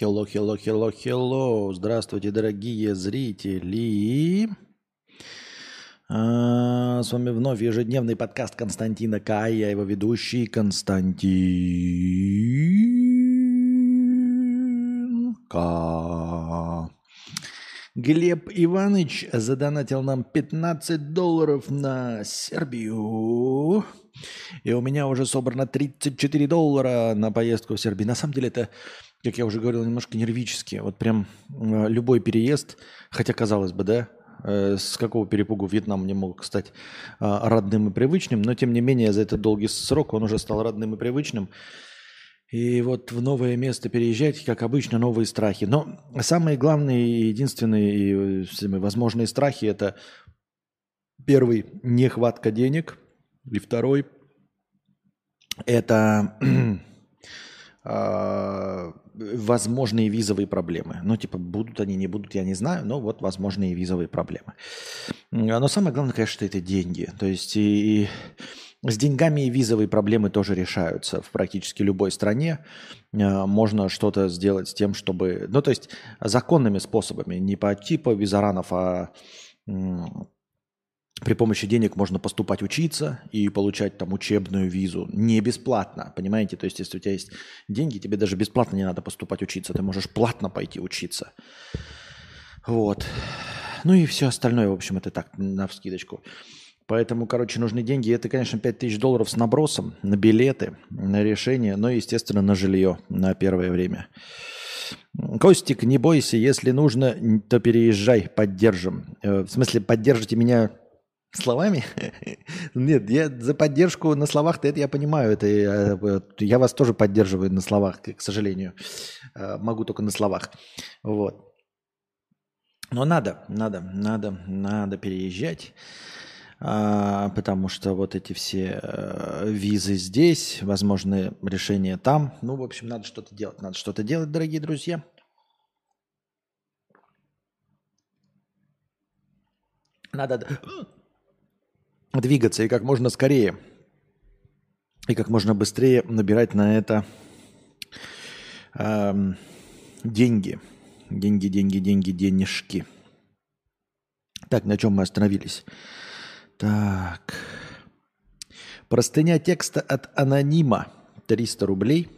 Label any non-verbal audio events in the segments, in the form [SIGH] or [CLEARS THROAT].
Hello, hello, hello, hello. Здравствуйте, дорогие зрители. А, с вами вновь ежедневный подкаст Константина К. Я его ведущий Константин К. Глеб Иванович задонатил нам 15 долларов на Сербию. И у меня уже собрано 34 доллара на поездку в Сербию. На самом деле это как я уже говорил, немножко нервически. Вот прям э, любой переезд, хотя казалось бы, да, э, с какого перепугу Вьетнам не мог стать э, родным и привычным, но тем не менее за этот долгий срок он уже стал родным и привычным. И вот в новое место переезжать, как обычно, новые страхи. Но самые главные и единственные и возможные страхи – это первый – нехватка денег, и второй – это [CLEARS THROAT] возможные визовые проблемы. Ну, типа, будут они, не будут, я не знаю, но вот возможные визовые проблемы. Но самое главное, конечно, это деньги. То есть и, и с деньгами и визовые проблемы тоже решаются в практически любой стране. А, можно что-то сделать с тем, чтобы... Ну, то есть законными способами, не по типу визаранов, а при помощи денег можно поступать учиться и получать там учебную визу не бесплатно, понимаете? То есть, если у тебя есть деньги, тебе даже бесплатно не надо поступать учиться, ты можешь платно пойти учиться. Вот. Ну и все остальное, в общем, это так, на вскидочку. Поэтому, короче, нужны деньги. Это, конечно, 5000 долларов с набросом на билеты, на решение, но, естественно, на жилье на первое время. Костик, не бойся, если нужно, то переезжай, поддержим. Э, в смысле, поддержите меня Словами? [LAUGHS] Нет, я за поддержку на словах-то это я понимаю. Это я, я вас тоже поддерживаю на словах, к сожалению. Э, могу только на словах. Вот. Но надо, надо, надо, надо переезжать, а, потому что вот эти все э, визы здесь, возможные решения там. Ну, в общем, надо что-то делать. Надо что-то делать, дорогие друзья. Надо двигаться и как можно скорее и как можно быстрее набирать на это э, деньги. Деньги, деньги, деньги, денежки. Так, на чем мы остановились? Так. Простыня текста от анонима 300 рублей.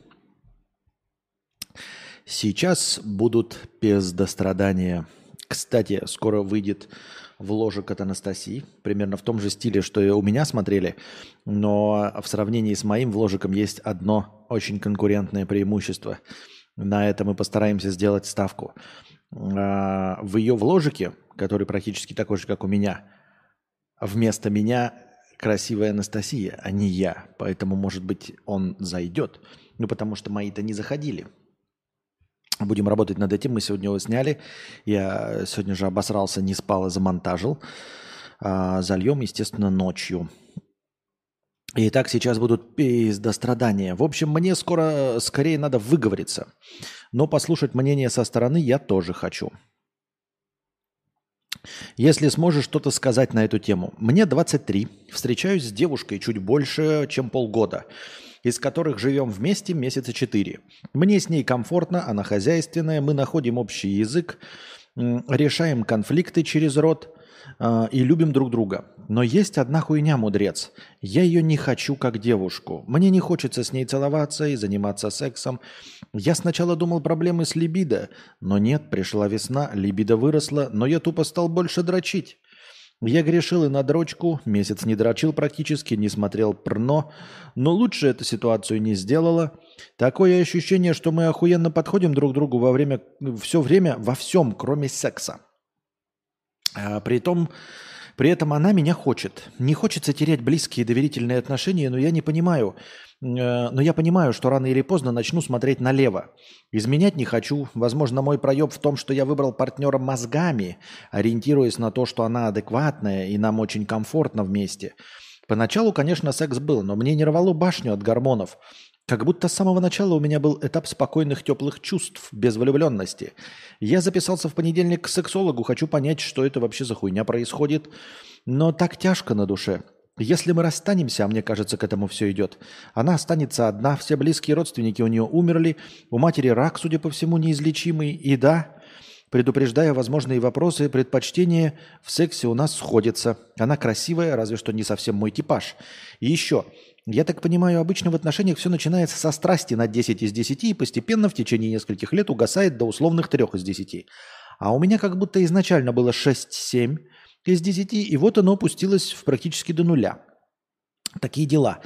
Сейчас будут пиздострадания. Кстати, скоро выйдет вложек от Анастасии, примерно в том же стиле, что и у меня смотрели, но в сравнении с моим вложиком есть одно очень конкурентное преимущество. На это мы постараемся сделать ставку. А, в ее вложике, который практически такой же, как у меня, вместо меня красивая Анастасия, а не я. Поэтому, может быть, он зайдет. Ну, потому что мои-то не заходили. Будем работать над этим. Мы сегодня его сняли. Я сегодня же обосрался, не спал и замонтажил. А, зальем, естественно, ночью. И так сейчас будут пиздострадания. В общем, мне скоро, скорее надо выговориться. Но послушать мнение со стороны я тоже хочу. Если сможешь что-то сказать на эту тему. Мне 23. Встречаюсь с девушкой чуть больше, чем полгода из которых живем вместе месяца четыре. Мне с ней комфортно, она хозяйственная, мы находим общий язык, решаем конфликты через род э, и любим друг друга. Но есть одна хуйня, мудрец. Я ее не хочу как девушку. Мне не хочется с ней целоваться и заниматься сексом. Я сначала думал проблемы с либидо, но нет, пришла весна, либидо выросла, но я тупо стал больше дрочить. Я грешил и на дрочку, месяц не дрочил практически, не смотрел прно, но лучше эту ситуацию не сделала. Такое ощущение, что мы охуенно подходим друг к другу во время, все время во всем, кроме секса. А при том, при этом она меня хочет. Не хочется терять близкие доверительные отношения, но я не понимаю, но я понимаю, что рано или поздно начну смотреть налево. Изменять не хочу. Возможно, мой проеб в том, что я выбрал партнера мозгами, ориентируясь на то, что она адекватная и нам очень комфортно вместе. Поначалу, конечно, секс был, но мне не рвало башню от гормонов. Как будто с самого начала у меня был этап спокойных теплых чувств, без влюбленности. Я записался в понедельник к сексологу, хочу понять, что это вообще за хуйня происходит. Но так тяжко на душе. Если мы расстанемся, а мне кажется, к этому все идет, она останется одна, все близкие родственники у нее умерли, у матери рак, судя по всему, неизлечимый, и да, предупреждая возможные вопросы, предпочтения в сексе у нас сходятся. Она красивая, разве что не совсем мой типаж. И еще, я так понимаю, обычно в отношениях все начинается со страсти на 10 из 10 и постепенно в течение нескольких лет угасает до условных 3 из 10. А у меня как будто изначально было 6-7 из 10, и вот оно опустилось в практически до нуля. Такие дела.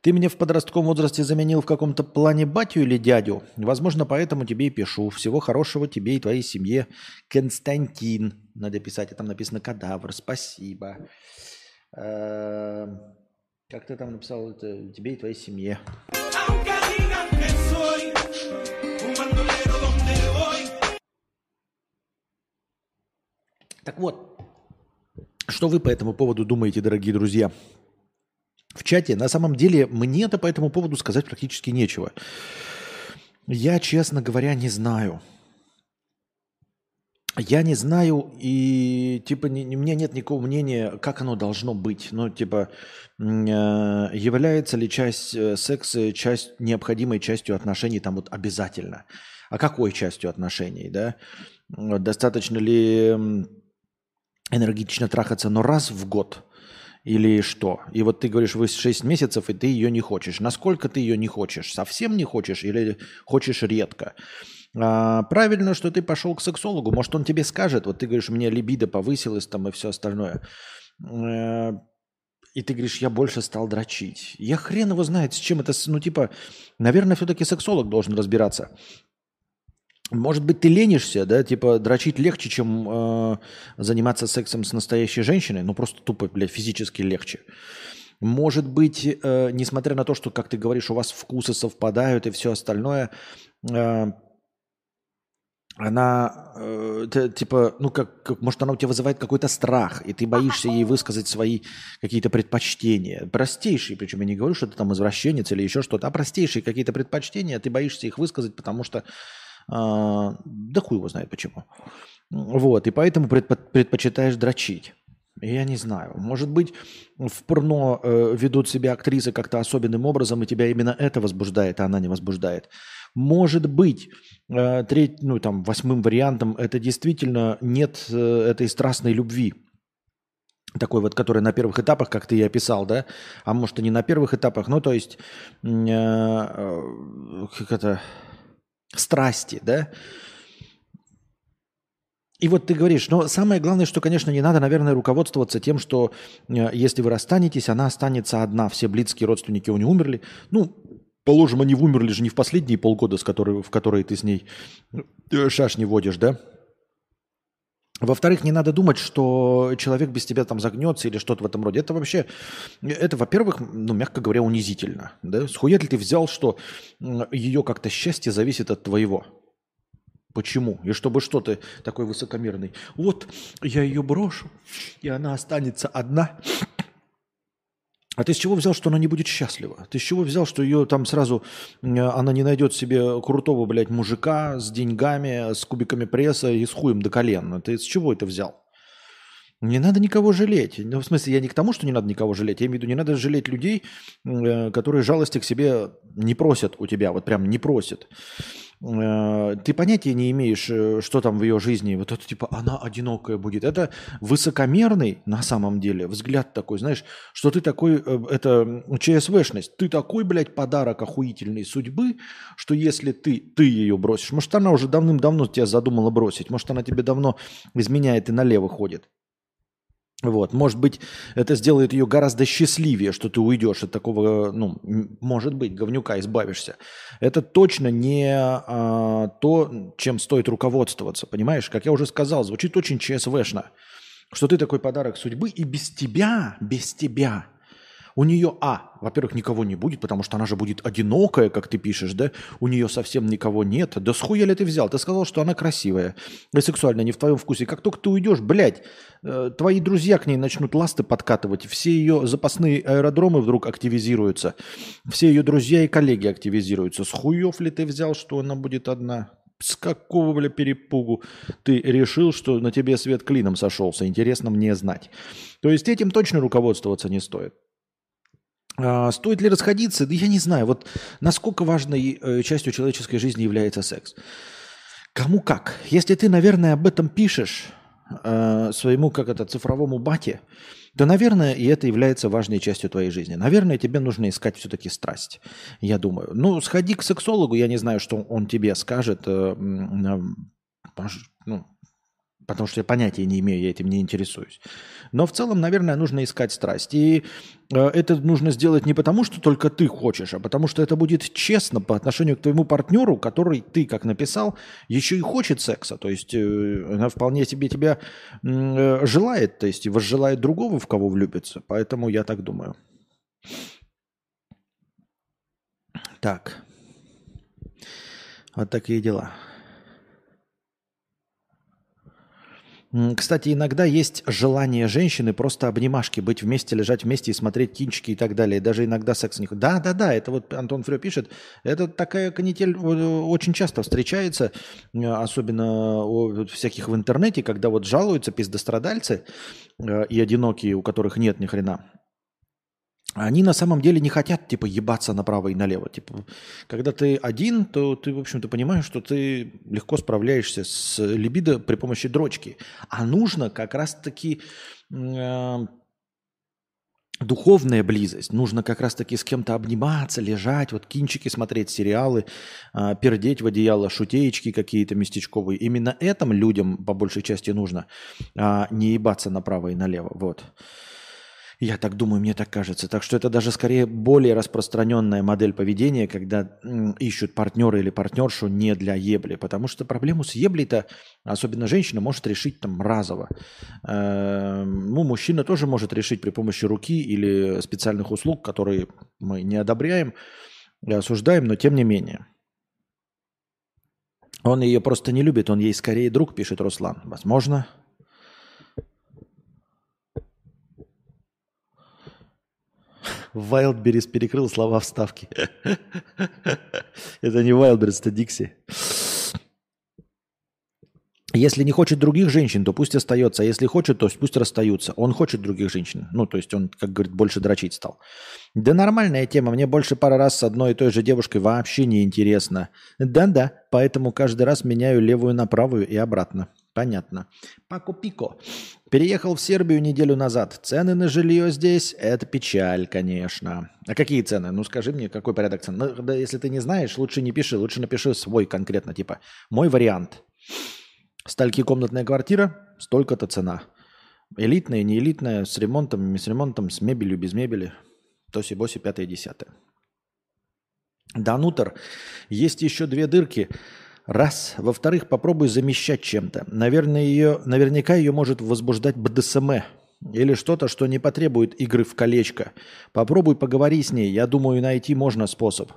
Ты меня в подростковом возрасте заменил в каком-то плане батю или дядю? Возможно, поэтому тебе и пишу. Всего хорошего тебе и твоей семье. Константин. Надо писать, а там написано кадавр. Спасибо. Эм, как ты там написал это? Тебе и твоей семье. Так вот, что вы по этому поводу думаете, дорогие друзья? В чате на самом деле мне-то по этому поводу сказать практически нечего. Я, честно говоря, не знаю. Я не знаю, и типа не, у меня нет никакого мнения, как оно должно быть. Ну, типа, э, является ли часть э, секса часть, необходимой частью отношений там вот обязательно? А какой частью отношений, да? Достаточно ли энергично трахаться, но раз в год или что? И вот ты говоришь, вы 6 месяцев, и ты ее не хочешь. Насколько ты ее не хочешь? Совсем не хочешь или хочешь редко? А, правильно, что ты пошел к сексологу. Может, он тебе скажет, вот ты говоришь, у меня либидо повысилось там и все остальное. Э, и ты говоришь, я больше стал дрочить. Я хрен его знает, с чем это... Ну, типа, наверное, все-таки сексолог должен разбираться. Может быть, ты ленишься, да, типа дрочить легче, чем э, заниматься сексом с настоящей женщиной, ну просто тупо, блядь, физически легче. Может быть, э, несмотря на то, что, как ты говоришь, у вас вкусы совпадают и все остальное, э, она, э, типа, ну как, как, может, она у тебя вызывает какой-то страх, и ты боишься ей высказать свои какие-то предпочтения. Простейшие, причем я не говорю, что ты там извращенец или еще что-то, а простейшие какие-то предпочтения, ты боишься их высказать, потому что а, да хуй его знает почему. Вот, и поэтому предпочитаешь дрочить. Я не знаю. Может быть, в порно э, ведут себя актрисы как-то особенным образом, и тебя именно это возбуждает, а она не возбуждает. Может быть, э, треть, ну, там, восьмым вариантом это действительно нет э, этой страстной любви. Такой вот, который на первых этапах, как ты и описал, да? А может, и не на первых этапах. Ну, то есть, э, э, как это страсти, да. И вот ты говоришь, но самое главное, что, конечно, не надо, наверное, руководствоваться тем, что э, если вы расстанетесь, она останется одна, все близкие родственники у нее умерли. Ну, положим, они умерли же не в последние полгода, с которой, в которые ты с ней э, шашни водишь, да? Во-вторых, не надо думать, что человек без тебя там загнется или что-то в этом роде. Это вообще, это, во-первых, ну, мягко говоря, унизительно. Да? Схуя ли ты взял, что ее как-то счастье зависит от твоего? Почему? И чтобы что ты такой высокомерный? Вот я ее брошу, и она останется одна. А ты с чего взял, что она не будет счастлива? Ты с чего взял, что ее там сразу, она не найдет себе крутого, блядь, мужика с деньгами, с кубиками пресса и с хуем до колен? Ты с чего это взял? Не надо никого жалеть. Ну, в смысле, я не к тому, что не надо никого жалеть. Я имею в виду, не надо жалеть людей, э, которые жалости к себе не просят у тебя, вот прям не просят. Э, ты понятия не имеешь, э, что там в ее жизни, вот это типа она одинокая будет. Это высокомерный на самом деле взгляд такой, знаешь, что ты такой, э, это ЧСВшность, ты такой, блядь, подарок охуительной судьбы, что если ты, ты ее бросишь, может она уже давным-давно тебя задумала бросить, может она тебе давно изменяет и налево ходит. Вот, может быть, это сделает ее гораздо счастливее, что ты уйдешь от такого, ну, может быть, говнюка избавишься. Это точно не а, то, чем стоит руководствоваться, понимаешь? Как я уже сказал, звучит очень ЧСВшно, что ты такой подарок судьбы, и без тебя, без тебя – у нее, а, во-первых, никого не будет, потому что она же будет одинокая, как ты пишешь, да? У нее совсем никого нет. Да с хуя ли ты взял? Ты сказал, что она красивая и сексуальная, не в твоем вкусе. Как только ты уйдешь, блядь, э, твои друзья к ней начнут ласты подкатывать, все ее запасные аэродромы вдруг активизируются, все ее друзья и коллеги активизируются. С хуев ли ты взял, что она будет одна? С какого, бля, перепугу ты решил, что на тебе свет клином сошелся? Интересно мне знать. То есть этим точно руководствоваться не стоит. А, стоит ли расходиться? Да я не знаю. Вот насколько важной э, частью человеческой жизни является секс. Кому как. Если ты, наверное, об этом пишешь э, своему, как это, цифровому бате, то, наверное, и это является важной частью твоей жизни. Наверное, тебе нужно искать все-таки страсть, я думаю. Ну, сходи к сексологу, я не знаю, что он тебе скажет. Э, ну, потому что я понятия не имею, я этим не интересуюсь. Но в целом, наверное, нужно искать страсть. И э, это нужно сделать не потому, что только ты хочешь, а потому что это будет честно по отношению к твоему партнеру, который ты, как написал, еще и хочет секса. То есть э, она вполне себе тебя э, желает, то есть возжелает другого, в кого влюбится. Поэтому я так думаю. Так. Вот такие дела. Кстати, иногда есть желание женщины просто обнимашки, быть вместе, лежать вместе и смотреть кинчики и так далее. Даже иногда секс не... Да, да, да, это вот Антон Фрё пишет. Это такая канитель очень часто встречается, особенно у всяких в интернете, когда вот жалуются пиздострадальцы э, и одинокие, у которых нет ни хрена они на самом деле не хотят, типа, ебаться направо и налево. Типа, когда ты один, то ты, в общем-то, понимаешь, что ты легко справляешься с либидо при помощи дрочки. А нужно как раз-таки э, духовная близость. Нужно как раз-таки с кем-то обниматься, лежать, вот кинчики смотреть, сериалы, э, пердеть в одеяло, шутеечки какие-то местечковые. Именно этим людям, по большей части, нужно, э, не ебаться направо и налево. Вот. Я так думаю, мне так кажется. Так что это даже скорее более распространенная модель поведения, когда ищут партнера или партнершу не для ебли. Потому что проблему с еблей-то, особенно женщина, может решить там разово. Эм, ну, мужчина тоже может решить при помощи руки или специальных услуг, которые мы не одобряем и осуждаем, но тем не менее. Он ее просто не любит, он ей скорее друг, пишет Руслан. Возможно, Вайлдберрис перекрыл слова вставки. Это не Вайлдберрис, это Дикси. Если не хочет других женщин, то пусть остается. А если хочет, то пусть расстаются. Он хочет других женщин. Ну, то есть он, как говорит, больше дрочить стал. Да нормальная тема. Мне больше пары раз с одной и той же девушкой вообще не интересно. Да-да, поэтому каждый раз меняю левую на правую и обратно. Понятно. Пако Пико. Переехал в Сербию неделю назад. Цены на жилье здесь – это печаль, конечно. А какие цены? Ну, скажи мне, какой порядок цен? Ну, да, если ты не знаешь, лучше не пиши. Лучше напиши свой конкретно, типа «мой вариант». Стальки комнатная квартира – столько-то цена. Элитная, не элитная, с ремонтом, не с ремонтом, с мебелью, без мебели. Тоси-боси, пятое, десятое. Данутер. Есть еще две дырки – Раз. Во-вторых, попробуй замещать чем-то. Наверное, ее, наверняка ее может возбуждать БДСМ или что-то, что не потребует игры в колечко. Попробуй поговори с ней. Я думаю, найти можно способ.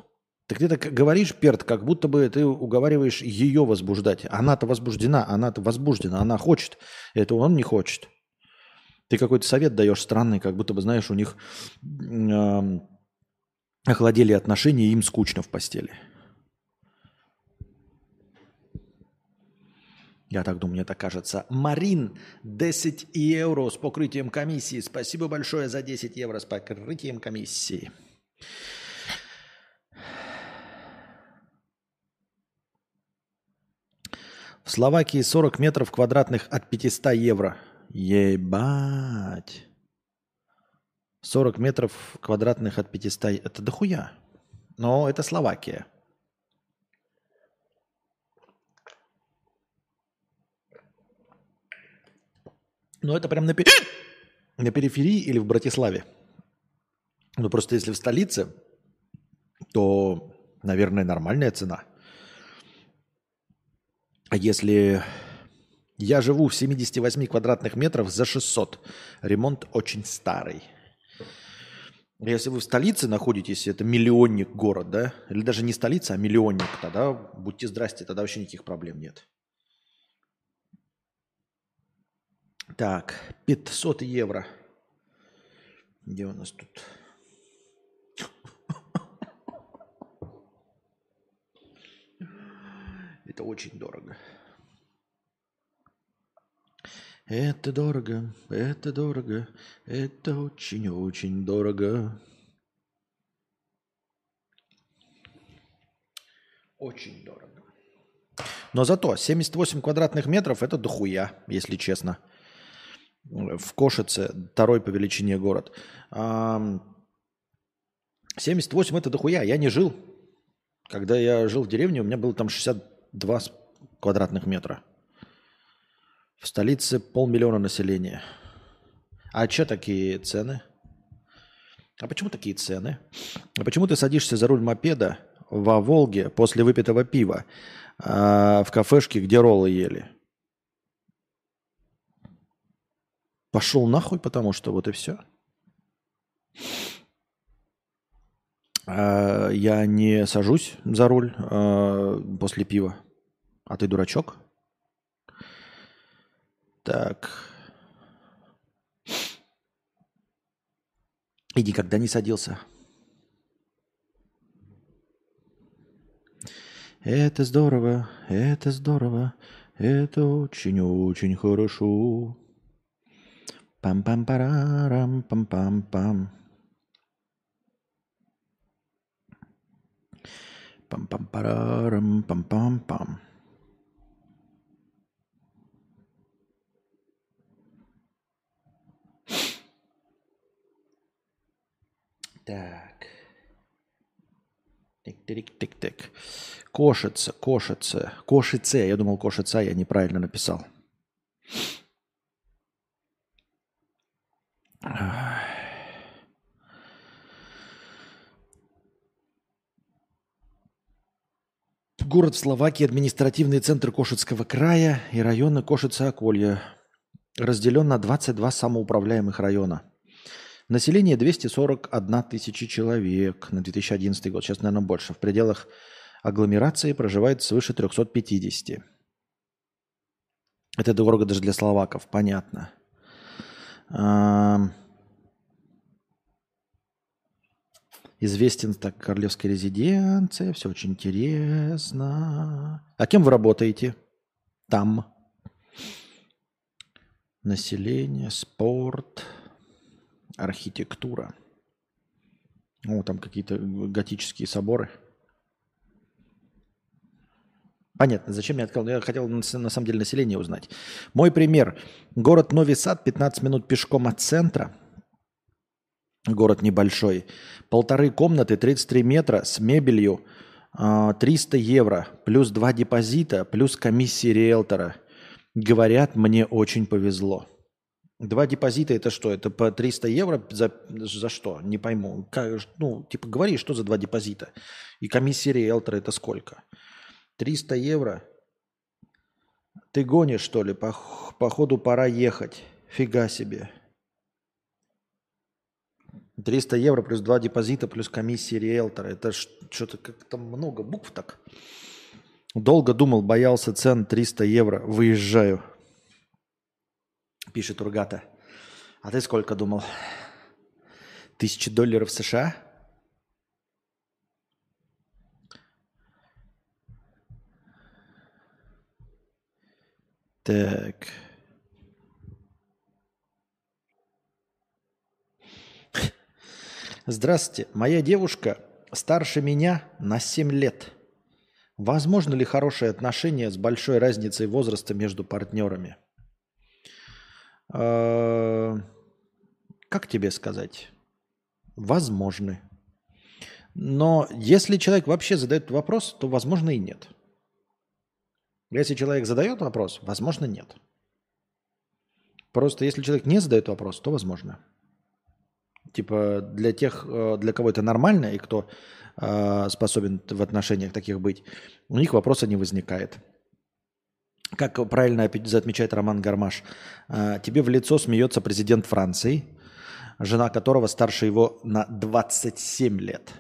Так ты так говоришь, Перт, как будто бы ты уговариваешь ее возбуждать. Она-то возбуждена, она-то возбуждена, она хочет. Это он не хочет. Ты какой-то совет даешь странный, как будто бы, знаешь, у них э, охладели отношения, и им скучно в постели. Я так думаю, мне так кажется. Марин, 10 евро с покрытием комиссии. Спасибо большое за 10 евро с покрытием комиссии. В Словакии 40 метров квадратных от 500 евро. Ебать. 40 метров квадратных от 500. Это дохуя. Но это Словакия. Но это прям на, пер... на периферии или в Братиславе. Ну, просто если в столице, то, наверное, нормальная цена. А если я живу в 78 квадратных метров за 600, ремонт очень старый. Если вы в столице находитесь, это миллионник город, да, или даже не столица, а миллионник, тогда будьте здрасте, тогда вообще никаких проблем нет. Так, 500 евро. Где у нас тут? Это очень дорого. Это дорого, это дорого, это очень-очень дорого. Очень дорого. Но зато 78 квадратных метров это дохуя, если честно. В Кошице, второй по величине город. 78 это дохуя. Я не жил. Когда я жил в деревне, у меня было там 62 квадратных метра. В столице полмиллиона населения. А что такие цены? А почему такие цены? А почему ты садишься за руль мопеда во Волге после выпитого пива а, в кафешке, где роллы ели? Пошел нахуй, потому что вот и все. А, я не сажусь за руль а, после пива. А ты дурачок? Так. И никогда не садился. Это здорово, это здорово, это очень-очень хорошо. Пам-пам-парарам, пам-пам-пам. Пам-пам-парарам, пам-пам-пам. Так. Тик-тик-тик-тик. Кошица, кошица, кошице. Я думал кошица, я неправильно написал. Город в Словакии, административный центр Кошицкого края и района Кошице-Околье. Разделен на 22 самоуправляемых района. Население 241 тысяча человек на 2011 год. Сейчас, наверное, больше. В пределах агломерации проживает свыше 350. Это дорого даже для словаков, понятно. Известен так королевская резиденция, все очень интересно. А кем вы работаете? Там. Население, спорт архитектура. О, там какие-то готические соборы. Понятно, зачем я открыл? Я хотел на самом деле население узнать. Мой пример. Город Нови Сад, 15 минут пешком от центра. Город небольшой. Полторы комнаты, 33 метра с мебелью, 300 а, евро, плюс два депозита, плюс комиссии риэлтора. Говорят, мне очень повезло. Два депозита это что? Это по 300 евро за, за что? Не пойму. Как, ну, типа говори, что за два депозита? И комиссия риэлтора это сколько? 300 евро? Ты гонишь, что ли? По, походу пора ехать. Фига себе. 300 евро плюс два депозита плюс комиссия риэлтора. Это что-то как-то много букв так. Долго думал, боялся цен 300 евро. Выезжаю. Пишет Ургата. А ты сколько думал? Тысячи долларов США? Так. Здравствуйте. Моя девушка старше меня на 7 лет. Возможно ли хорошие отношения с большой разницей возраста между партнерами? Э, как тебе сказать? Возможны. Но если человек вообще задает вопрос, то возможно и нет. Если человек задает вопрос, возможно нет. Просто если человек не задает вопрос, то возможно. Типа для тех, э, для кого это нормально и кто э, способен в отношениях таких быть, у них вопроса не возникает. Как правильно отмечает Роман Гармаш, а, тебе в лицо смеется президент Франции, жена которого старше его на 27 лет.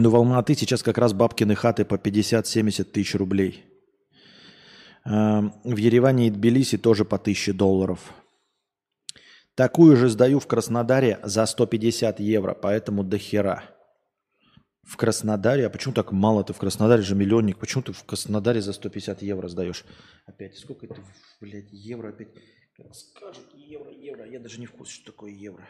Ну, в Алматы сейчас как раз бабкины хаты по 50-70 тысяч рублей. А, в Ереване и Тбилиси тоже по 1000 долларов. Такую же сдаю в Краснодаре за 150 евро, поэтому до хера в Краснодаре, а почему так мало ты в Краснодаре же миллионник, почему ты в Краснодаре за 150 евро сдаешь? Опять, сколько это, блядь, евро опять? Скажут евро, евро, я даже не в курсе, что такое евро.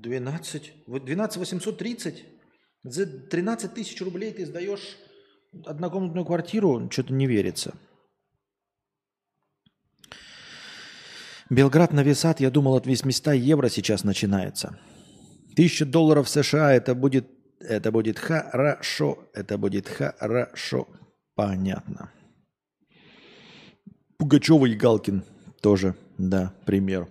12. 12 830? За 13 тысяч рублей ты сдаешь однокомнатную квартиру? Что-то не верится. Белград на Висат, я думал, от 800 евро сейчас начинается. Тысяча долларов США, это будет, это будет хорошо, это будет хорошо. Понятно. Пугачева и Галкин тоже, да, пример.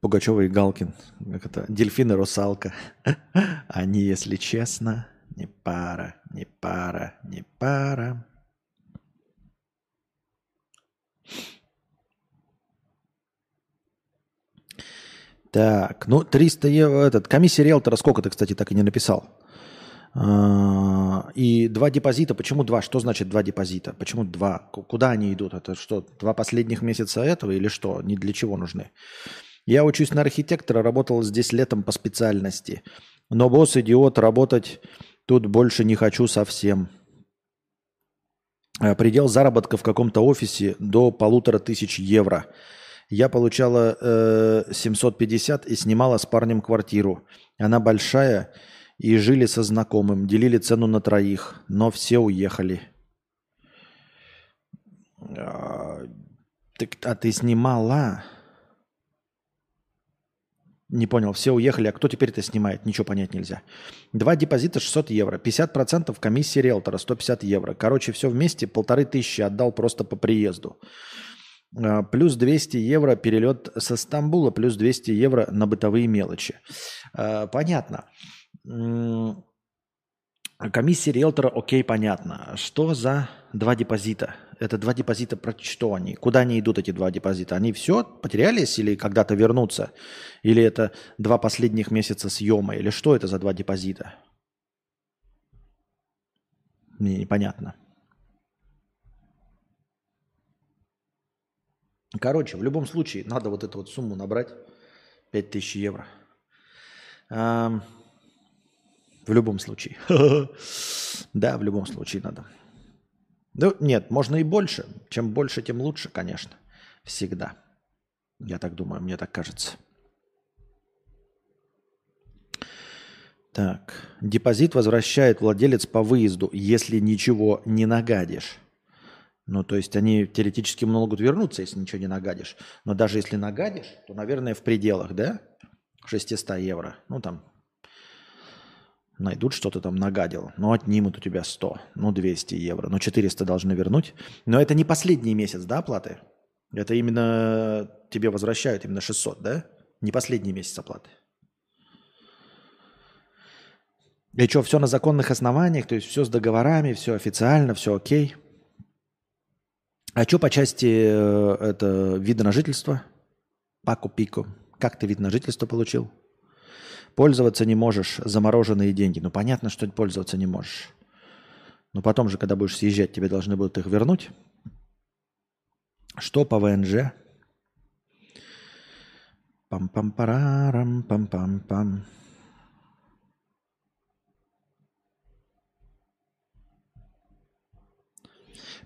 Пугачева и Галкин, как это, дельфин и русалка. [LAUGHS] Они, если честно, не пара, не пара, не пара. Так, ну 300 евро, этот, комиссия риэлтора сколько ты, кстати, так и не написал. А, и два депозита. Почему два? Что значит два депозита? Почему два? Куда они идут? Это что, два последних месяца этого или что? Не для чего нужны? Я учусь на архитектора, работал здесь летом по специальности. Но босс идиот, работать тут больше не хочу совсем. А, предел заработка в каком-то офисе до полутора тысяч евро. Я получала э, 750 и снимала с парнем квартиру. Она большая, и жили со знакомым, делили цену на троих, но все уехали. А, так, а ты снимала? Не понял, все уехали, а кто теперь это снимает? Ничего понять нельзя. Два депозита 600 евро, 50% комиссии риэлтора 150 евро. Короче, все вместе полторы тысячи отдал просто по приезду. А, плюс 200 евро перелет со Стамбула, плюс 200 евро на бытовые мелочи. А, понятно. Комиссия риэлтора, окей, понятно. Что за два депозита? Это два депозита про что они? Куда они идут, эти два депозита? Они все потерялись или когда-то вернутся? Или это два последних месяца съема? Или что это за два депозита? Мне непонятно. Короче, в любом случае, надо вот эту вот сумму набрать. 5000 евро. В любом случае. [LAUGHS] Да, в любом случае надо. Ну, нет, можно и больше. Чем больше, тем лучше, конечно. Всегда. Я так думаю, мне так кажется. Так. Депозит возвращает владелец по выезду, если ничего не нагадишь. Ну, то есть они теоретически могут вернуться, если ничего не нагадишь. Но даже если нагадишь, то, наверное, в пределах, да? 600 евро. Ну, там найдут, что ты там нагадил, но отнимут у тебя 100, ну 200 евро, ну 400 должны вернуть. Но это не последний месяц, да, оплаты? Это именно тебе возвращают именно 600, да? Не последний месяц оплаты. И что, все на законных основаниях, то есть все с договорами, все официально, все окей. А что по части э, это, вида на жительство? Паку-пику. Как ты вид на жительство получил? Пользоваться не можешь, замороженные деньги. Ну, понятно, что пользоваться не можешь. Но потом же, когда будешь съезжать, тебе должны будут их вернуть. Что по ВНЖ? Пам-пам-парарам, пам-пам-пам.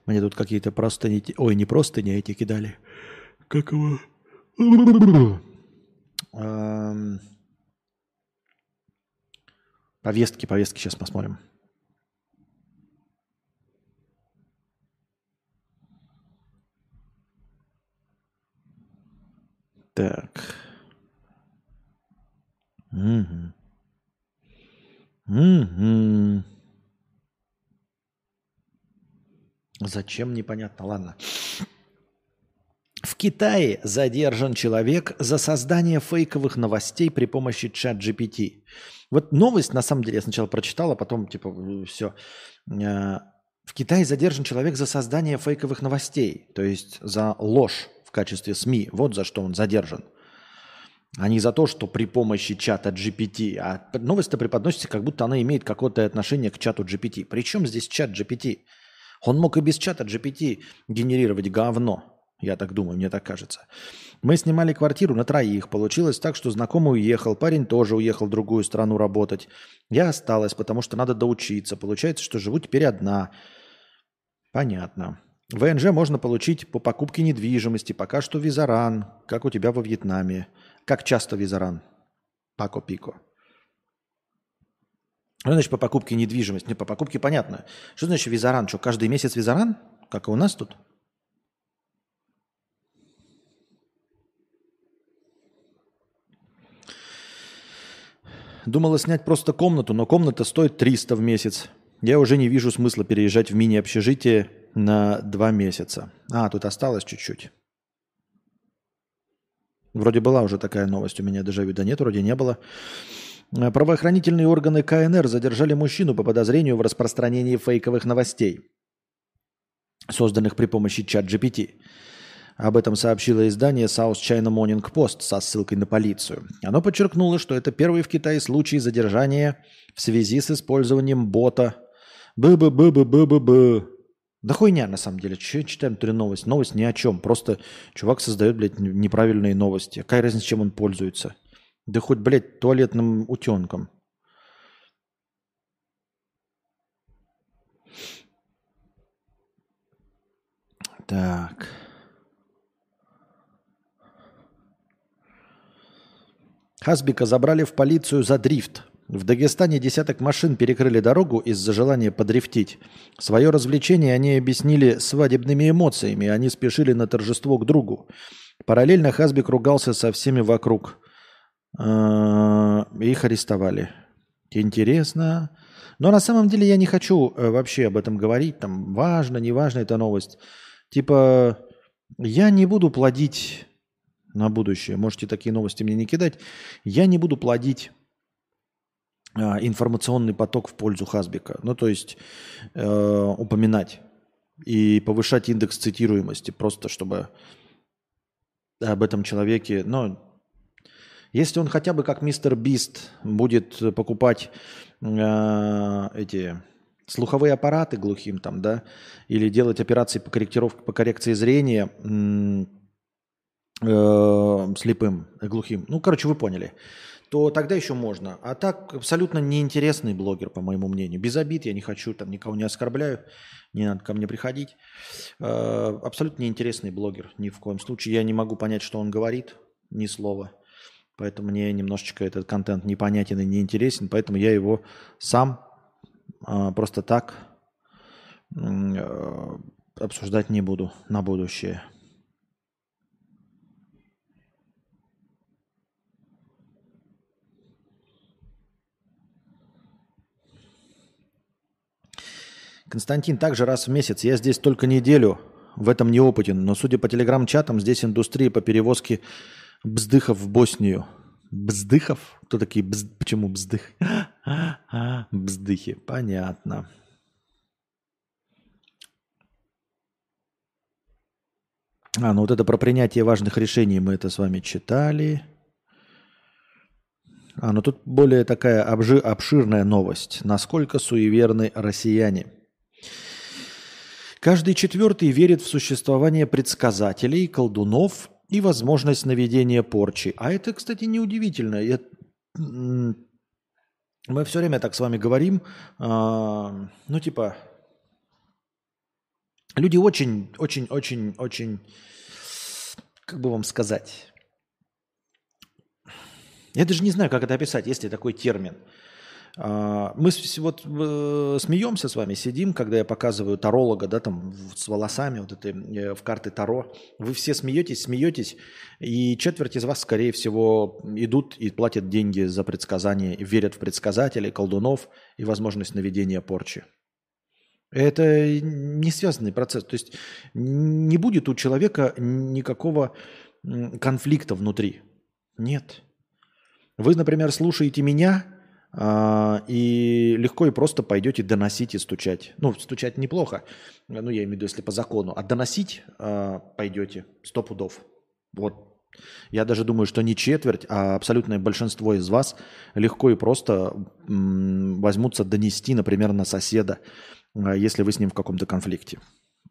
Мне тут какие-то простыни... Ой, не простыни, а эти кидали. Как его? Повестки, повестки сейчас посмотрим. Так. Угу. Угу. Зачем, непонятно. Ладно. В Китае задержан человек за создание фейковых новостей при помощи чат GPT. Вот новость, на самом деле, я сначала прочитал, а потом, типа, все. Э, в Китае задержан человек за создание фейковых новостей, то есть за ложь в качестве СМИ. Вот за что он задержан. А не за то, что при помощи чата GPT. А новость-то преподносится, как будто она имеет какое-то отношение к чату GPT. Причем здесь чат GPT? Он мог и без чата GPT генерировать говно. Я так думаю, мне так кажется. Мы снимали квартиру на троих. Получилось так, что знакомый уехал, парень тоже уехал в другую страну работать. Я осталась, потому что надо доучиться. Получается, что живу теперь одна. Понятно. ВНЖ можно получить по покупке недвижимости. Пока что визаран, как у тебя во Вьетнаме. Как часто визаран? Пако-пико. Что значит по покупке недвижимости? Не, по покупке понятно. Что значит визаран? Что, каждый месяц визаран? Как и у нас тут? Думала снять просто комнату, но комната стоит 300 в месяц. Я уже не вижу смысла переезжать в мини-общежитие на два месяца. А, тут осталось чуть-чуть. Вроде была уже такая новость у меня, даже вида нет, вроде не было. Э, правоохранительные органы КНР задержали мужчину по подозрению в распространении фейковых новостей, созданных при помощи чат GPT. Об этом сообщило издание South China Morning Post со ссылкой на полицию. Оно подчеркнуло, что это первый в Китае случай задержания в связи с использованием бота «бы-бы-бы-бы-бы-бы». Да хуйня, на самом деле. Че читаем эту новость? Новость ни о чем. Просто чувак создает, блядь, неправильные новости. Какая разница, чем он пользуется? Да хоть, блядь, туалетным утенком. Так. Хасбика забрали в полицию за дрифт. В Дагестане десяток машин перекрыли дорогу из-за желания подрифтить. Свое развлечение они объяснили свадебными эмоциями, они спешили на торжество к другу. Параллельно Хасбик ругался со всеми вокруг. А, их арестовали. Интересно. Но на самом деле я не хочу э, вообще об этом говорить. Там важно, не важно эта новость. Типа, я не буду плодить на будущее. Можете такие новости мне не кидать. Я не буду плодить а, информационный поток в пользу Хасбика. Ну, то есть э, упоминать и повышать индекс цитируемости, просто чтобы об этом человеке, ну, если он хотя бы как мистер Бист будет покупать э, эти слуховые аппараты глухим там, да, или делать операции по корректировке, по коррекции зрения э, слепым, глухим, ну, короче, вы поняли, то тогда еще можно. А так абсолютно неинтересный блогер, по моему мнению. Без обид, я не хочу, там никого не оскорбляю, не надо ко мне приходить. Э, абсолютно неинтересный блогер, ни в коем случае. Я не могу понять, что он говорит, ни слова. Поэтому мне немножечко этот контент непонятен и неинтересен, поэтому я его сам э, просто так обсуждать не буду на будущее. Константин, также раз в месяц. Я здесь только неделю, в этом не опытен, но судя по телеграм-чатам, здесь индустрия по перевозке бздыхов в Боснию. Бздыхов? Кто такие бз... Почему бздых? [LAUGHS] Бздыхи. Понятно. А, ну вот это про принятие важных решений мы это с вами читали. А, ну тут более такая обжи- обширная новость. Насколько суеверны россияне? Каждый четвертый верит в существование предсказателей, колдунов и возможность наведения порчи. А это, кстати, неудивительно. Я... Мы все время так с вами говорим, а, ну типа, люди очень, очень, очень, очень, как бы вам сказать, я даже не знаю, как это описать, есть ли такой термин – мы вот э, смеемся с вами, сидим, когда я показываю таролога, да, там с волосами, вот этой, э, в карты Таро. Вы все смеетесь, смеетесь, и четверть из вас, скорее всего, идут и платят деньги за предсказания, и верят в предсказателей, колдунов и возможность наведения порчи. Это не связанный процесс. То есть не будет у человека никакого конфликта внутри. Нет. Вы, например, слушаете меня, а, и легко и просто пойдете доносить и стучать. Ну, стучать неплохо, ну, я имею в виду, если по закону. А доносить а, пойдете сто пудов. Вот. Я даже думаю, что не четверть, а абсолютное большинство из вас легко и просто возьмутся донести, например, на соседа, а, если вы с ним в каком-то конфликте.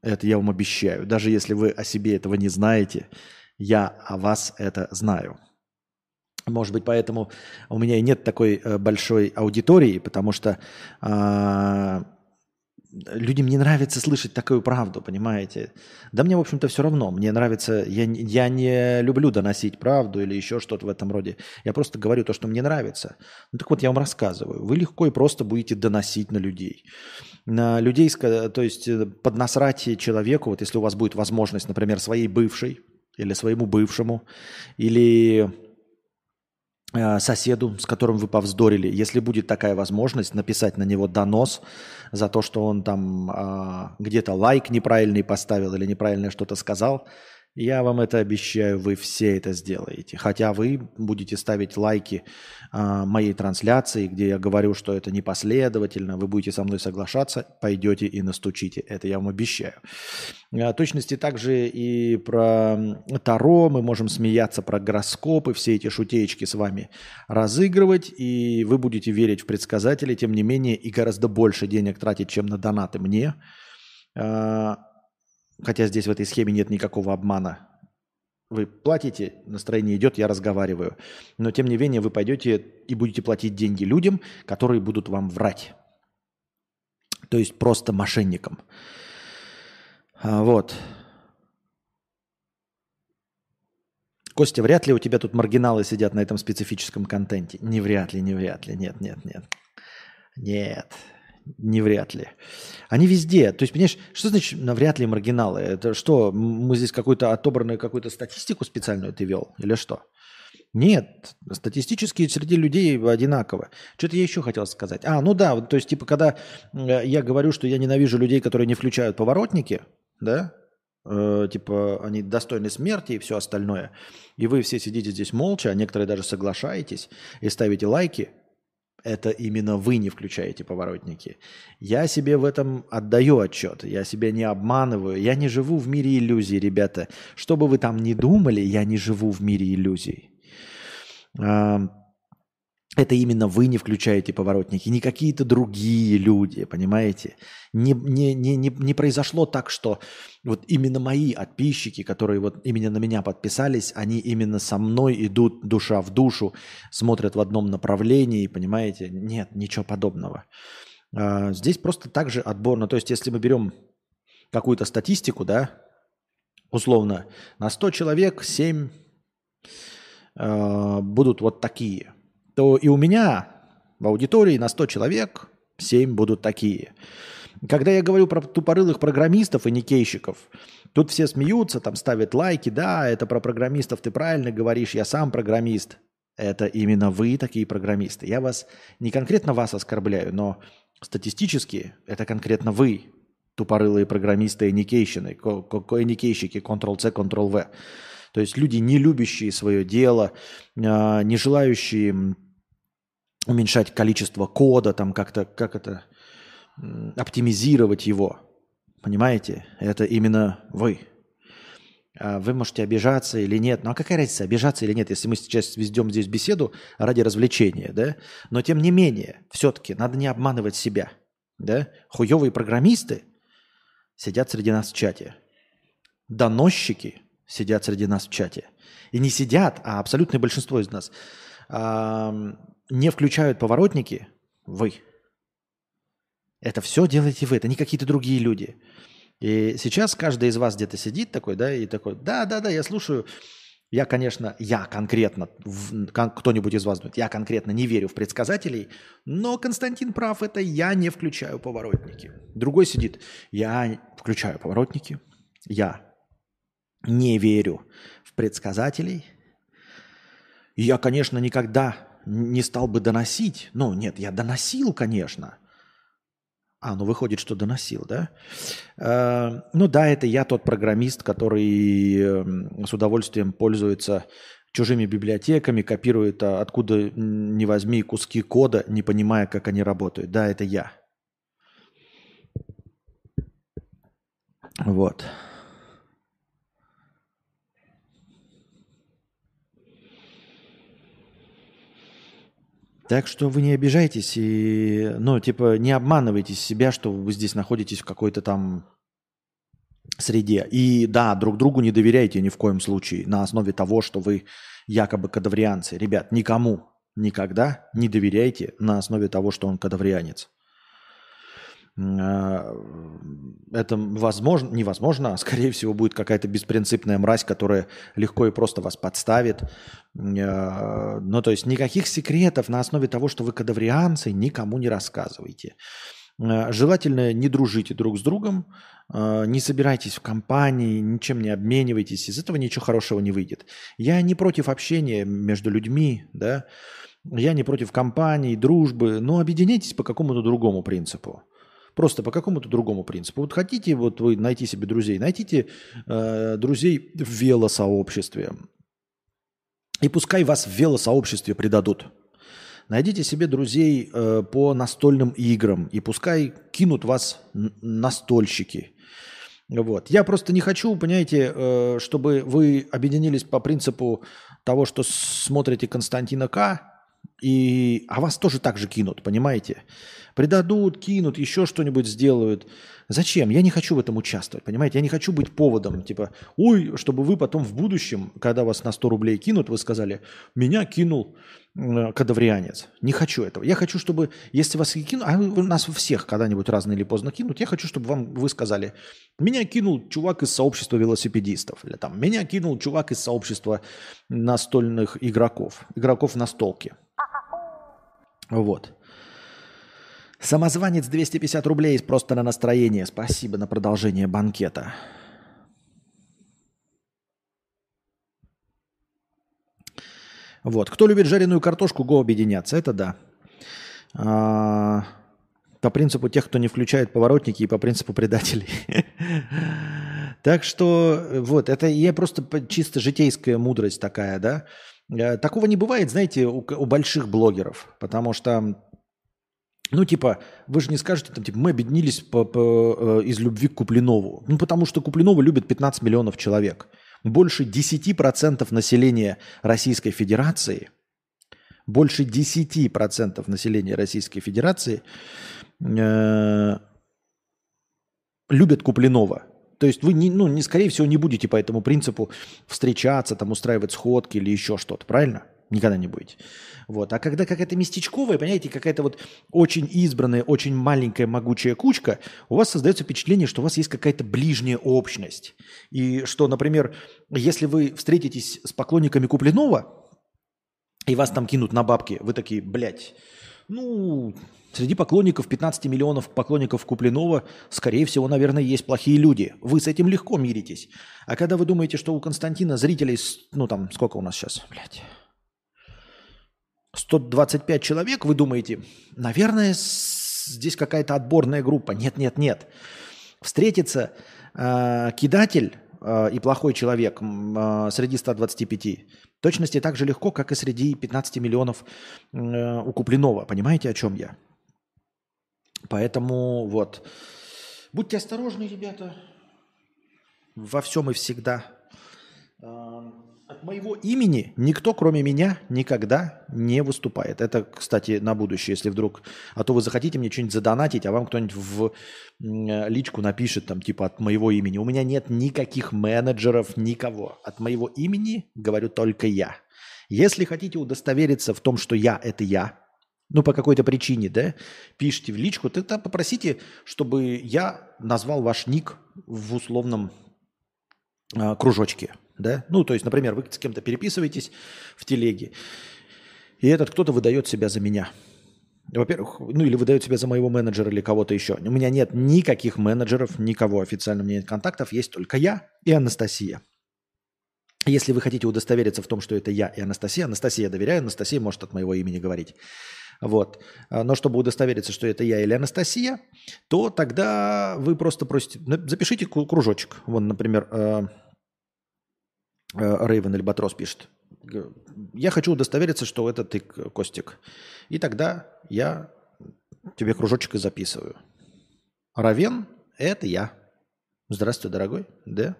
Это я вам обещаю. Даже если вы о себе этого не знаете, я о вас это знаю. Может быть, поэтому у меня и нет такой э, большой аудитории, потому что э, людям не нравится слышать такую правду, понимаете? Да мне, в общем-то, все равно. Мне нравится, я, я не люблю доносить правду или еще что-то в этом роде. Я просто говорю то, что мне нравится. Ну так вот, я вам рассказываю. Вы легко и просто будете доносить на людей. На людей, то есть э, поднасрать человеку, вот если у вас будет возможность, например, своей бывшей или своему бывшему, или Э, соседу, с которым вы повздорили, если будет такая возможность, написать на него донос за то, что он там а, где-то лайк неправильный поставил или неправильно что-то сказал, я вам это обещаю, вы все это сделаете. Хотя вы будете ставить лайки а, моей трансляции, где я говорю, что это непоследовательно, вы будете со мной соглашаться, пойдете и настучите. Это я вам обещаю. А, точности также и про Таро, мы можем смеяться про гороскопы, все эти шутеечки с вами разыгрывать, и вы будете верить в предсказателей, тем не менее, и гораздо больше денег тратить, чем на донаты мне. А, Хотя здесь в этой схеме нет никакого обмана. Вы платите, настроение идет, я разговариваю. Но тем не менее вы пойдете и будете платить деньги людям, которые будут вам врать. То есть просто мошенникам. А, вот. Костя, вряд ли у тебя тут маргиналы сидят на этом специфическом контенте. Не вряд ли, не вряд ли. Нет, нет, нет. Нет. Не вряд ли. Они везде. То есть, понимаешь, что значит навряд ли маргиналы? Это что, мы здесь какую-то отобранную какую-то статистику специальную ты вел? Или что? Нет, статистически среди людей одинаково. Что-то я еще хотел сказать. А, ну да, то есть, типа, когда я говорю, что я ненавижу людей, которые не включают поворотники, да, э, типа, они достойны смерти и все остальное, и вы все сидите здесь молча, а некоторые даже соглашаетесь и ставите лайки – это именно вы не включаете поворотники. Я себе в этом отдаю отчет. Я себя не обманываю. Я не живу в мире иллюзий, ребята. Что бы вы там ни думали, я не живу в мире иллюзий. Это именно вы не включаете поворотники, не какие-то другие люди, понимаете? Не, не, не, не, не произошло так, что вот именно мои подписчики, которые вот именно на меня подписались, они именно со мной идут душа в душу, смотрят в одном направлении, понимаете? Нет, ничего подобного. А, здесь просто так же отборно. То есть если мы берем какую-то статистику, да, условно, на 100 человек 7 а, будут вот такие – то и у меня в аудитории на 100 человек 7 будут такие. Когда я говорю про тупорылых программистов и никейщиков, тут все смеются, там ставят лайки, да, это про программистов ты правильно говоришь, я сам программист. Это именно вы такие программисты. Я вас, не конкретно вас оскорбляю, но статистически это конкретно вы, тупорылые программисты и никейщины, никейщики, Ctrl-C, Ctrl-V. То есть люди, не любящие свое дело, а, не желающие уменьшать количество кода, там как-то, как это, оптимизировать его. Понимаете? Это именно вы. А вы можете обижаться или нет. Ну а какая разница, обижаться или нет, если мы сейчас ведем здесь беседу ради развлечения, да? Но тем не менее, все-таки надо не обманывать себя, да? Хуевые программисты сидят среди нас в чате. Доносчики сидят среди нас в чате. И не сидят, а абсолютное большинство из нас не включают поворотники, вы. Это все делаете вы, это не какие-то другие люди. И сейчас каждый из вас где-то сидит такой, да, и такой, да-да-да, я слушаю. Я, конечно, я конкретно, кто-нибудь из вас думает, я конкретно не верю в предсказателей, но Константин прав, это я не включаю поворотники. Другой сидит, я включаю поворотники, я не верю в предсказателей. Я, конечно, никогда не стал бы доносить. Ну, нет, я доносил, конечно. А, ну выходит, что доносил, да? Э, ну да, это я тот программист, который э, с удовольствием пользуется чужими библиотеками, копирует а, откуда не возьми куски кода, не понимая, как они работают. Да, это я. Вот. Так что вы не обижайтесь и, ну, типа, не обманывайте себя, что вы здесь находитесь в какой-то там среде. И да, друг другу не доверяйте ни в коем случае на основе того, что вы якобы кадаврианцы. Ребят, никому никогда не доверяйте на основе того, что он кадаврианец. Э, это возможно, невозможно, а скорее всего будет какая-то беспринципная мразь, которая легко и просто вас подставит. Э, ну, то есть никаких секретов на основе того, что вы кадаврианцы, никому не рассказывайте. Э, желательно не дружите друг с другом, не собирайтесь в компании, ничем не обменивайтесь, из этого ничего хорошего не выйдет. Я не против общения между людьми, да, я не против компаний, дружбы, но объединяйтесь по какому-то другому принципу. Просто по какому-то другому принципу. Вот хотите вот вы найти себе друзей, найдите э, друзей в велосообществе. И пускай вас в велосообществе предадут. Найдите себе друзей э, по настольным играм, и пускай кинут вас настольщики. Вот. Я просто не хочу, понимаете, э, чтобы вы объединились по принципу того, что смотрите Константина К., и, а вас тоже так же кинут, понимаете? Предадут, кинут, еще что-нибудь сделают. Зачем? Я не хочу в этом участвовать, понимаете? Я не хочу быть поводом, типа, ой, чтобы вы потом в будущем, когда вас на 100 рублей кинут, вы сказали, меня кинул кадаврианец. Не хочу этого. Я хочу, чтобы, если вас и кинут, а нас всех когда-нибудь рано или поздно кинут, я хочу, чтобы вам вы сказали, меня кинул чувак из сообщества велосипедистов, или там, меня кинул чувак из сообщества настольных игроков, игроков на столке. Вот. Самозванец 250 рублей просто на настроение. Спасибо на продолжение банкета. Вот. Кто любит жареную картошку, го объединяться. Это да. А, по принципу тех, кто не включает поворотники и по принципу предателей. [LAUGHS] Так что вот, это я просто чисто житейская мудрость такая, да. Э, такого не бывает, знаете, у, у больших блогеров, потому что, ну, типа, вы же не скажете, там, типа, мы объединились по, по, э, из любви к Куплинову. Ну, потому что Куплинова любит 15 миллионов человек. Больше 10% населения Российской Федерации, больше 10% населения Российской Федерации э, любят Куплинова. То есть вы, не, ну, не, скорее всего, не будете по этому принципу встречаться, там, устраивать сходки или еще что-то, правильно? Никогда не будете. Вот. А когда какая-то местечковая, понимаете, какая-то вот очень избранная, очень маленькая могучая кучка, у вас создается впечатление, что у вас есть какая-то ближняя общность. И что, например, если вы встретитесь с поклонниками Куплинова, и вас там кинут на бабки, вы такие, блядь, ну, Среди поклонников 15 миллионов поклонников Куплинова, скорее всего, наверное, есть плохие люди. Вы с этим легко миритесь. А когда вы думаете, что у Константина зрителей, ну там, сколько у нас сейчас, блядь, 125 человек, вы думаете, наверное, здесь какая-то отборная группа. Нет, нет, нет. Встретится э, кидатель э, и плохой человек э, среди 125 точности так же легко, как и среди 15 миллионов э, у Куплинова. Понимаете, о чем я? Поэтому вот. Будьте осторожны, ребята. Во всем и всегда. От моего имени никто, кроме меня, никогда не выступает. Это, кстати, на будущее, если вдруг... А то вы захотите мне что-нибудь задонатить, а вам кто-нибудь в личку напишет, там, типа, от моего имени. У меня нет никаких менеджеров, никого. От моего имени говорю только я. Если хотите удостовериться в том, что я – это я, ну, по какой-то причине, да, пишите в личку, тогда попросите, чтобы я назвал ваш ник в условном э, кружочке, да. Ну, то есть, например, вы с кем-то переписываетесь в телеге, и этот кто-то выдает себя за меня. Во-первых, ну или выдает себя за моего менеджера или кого-то еще. У меня нет никаких менеджеров, никого официально у меня нет контактов, есть только я и Анастасия. Если вы хотите удостовериться в том, что это я и Анастасия, Анастасия доверяю, Анастасия может от моего имени говорить. Вот. А, но чтобы удостовериться, что это я или Анастасия, то тогда вы просто просите, запишите кружочек. Вон, например, Рейвен или Батрос пишет. Я хочу удостовериться, что это ты, Костик. И тогда я тебе кружочек и записываю. Равен – это я. Здравствуй, дорогой. Да.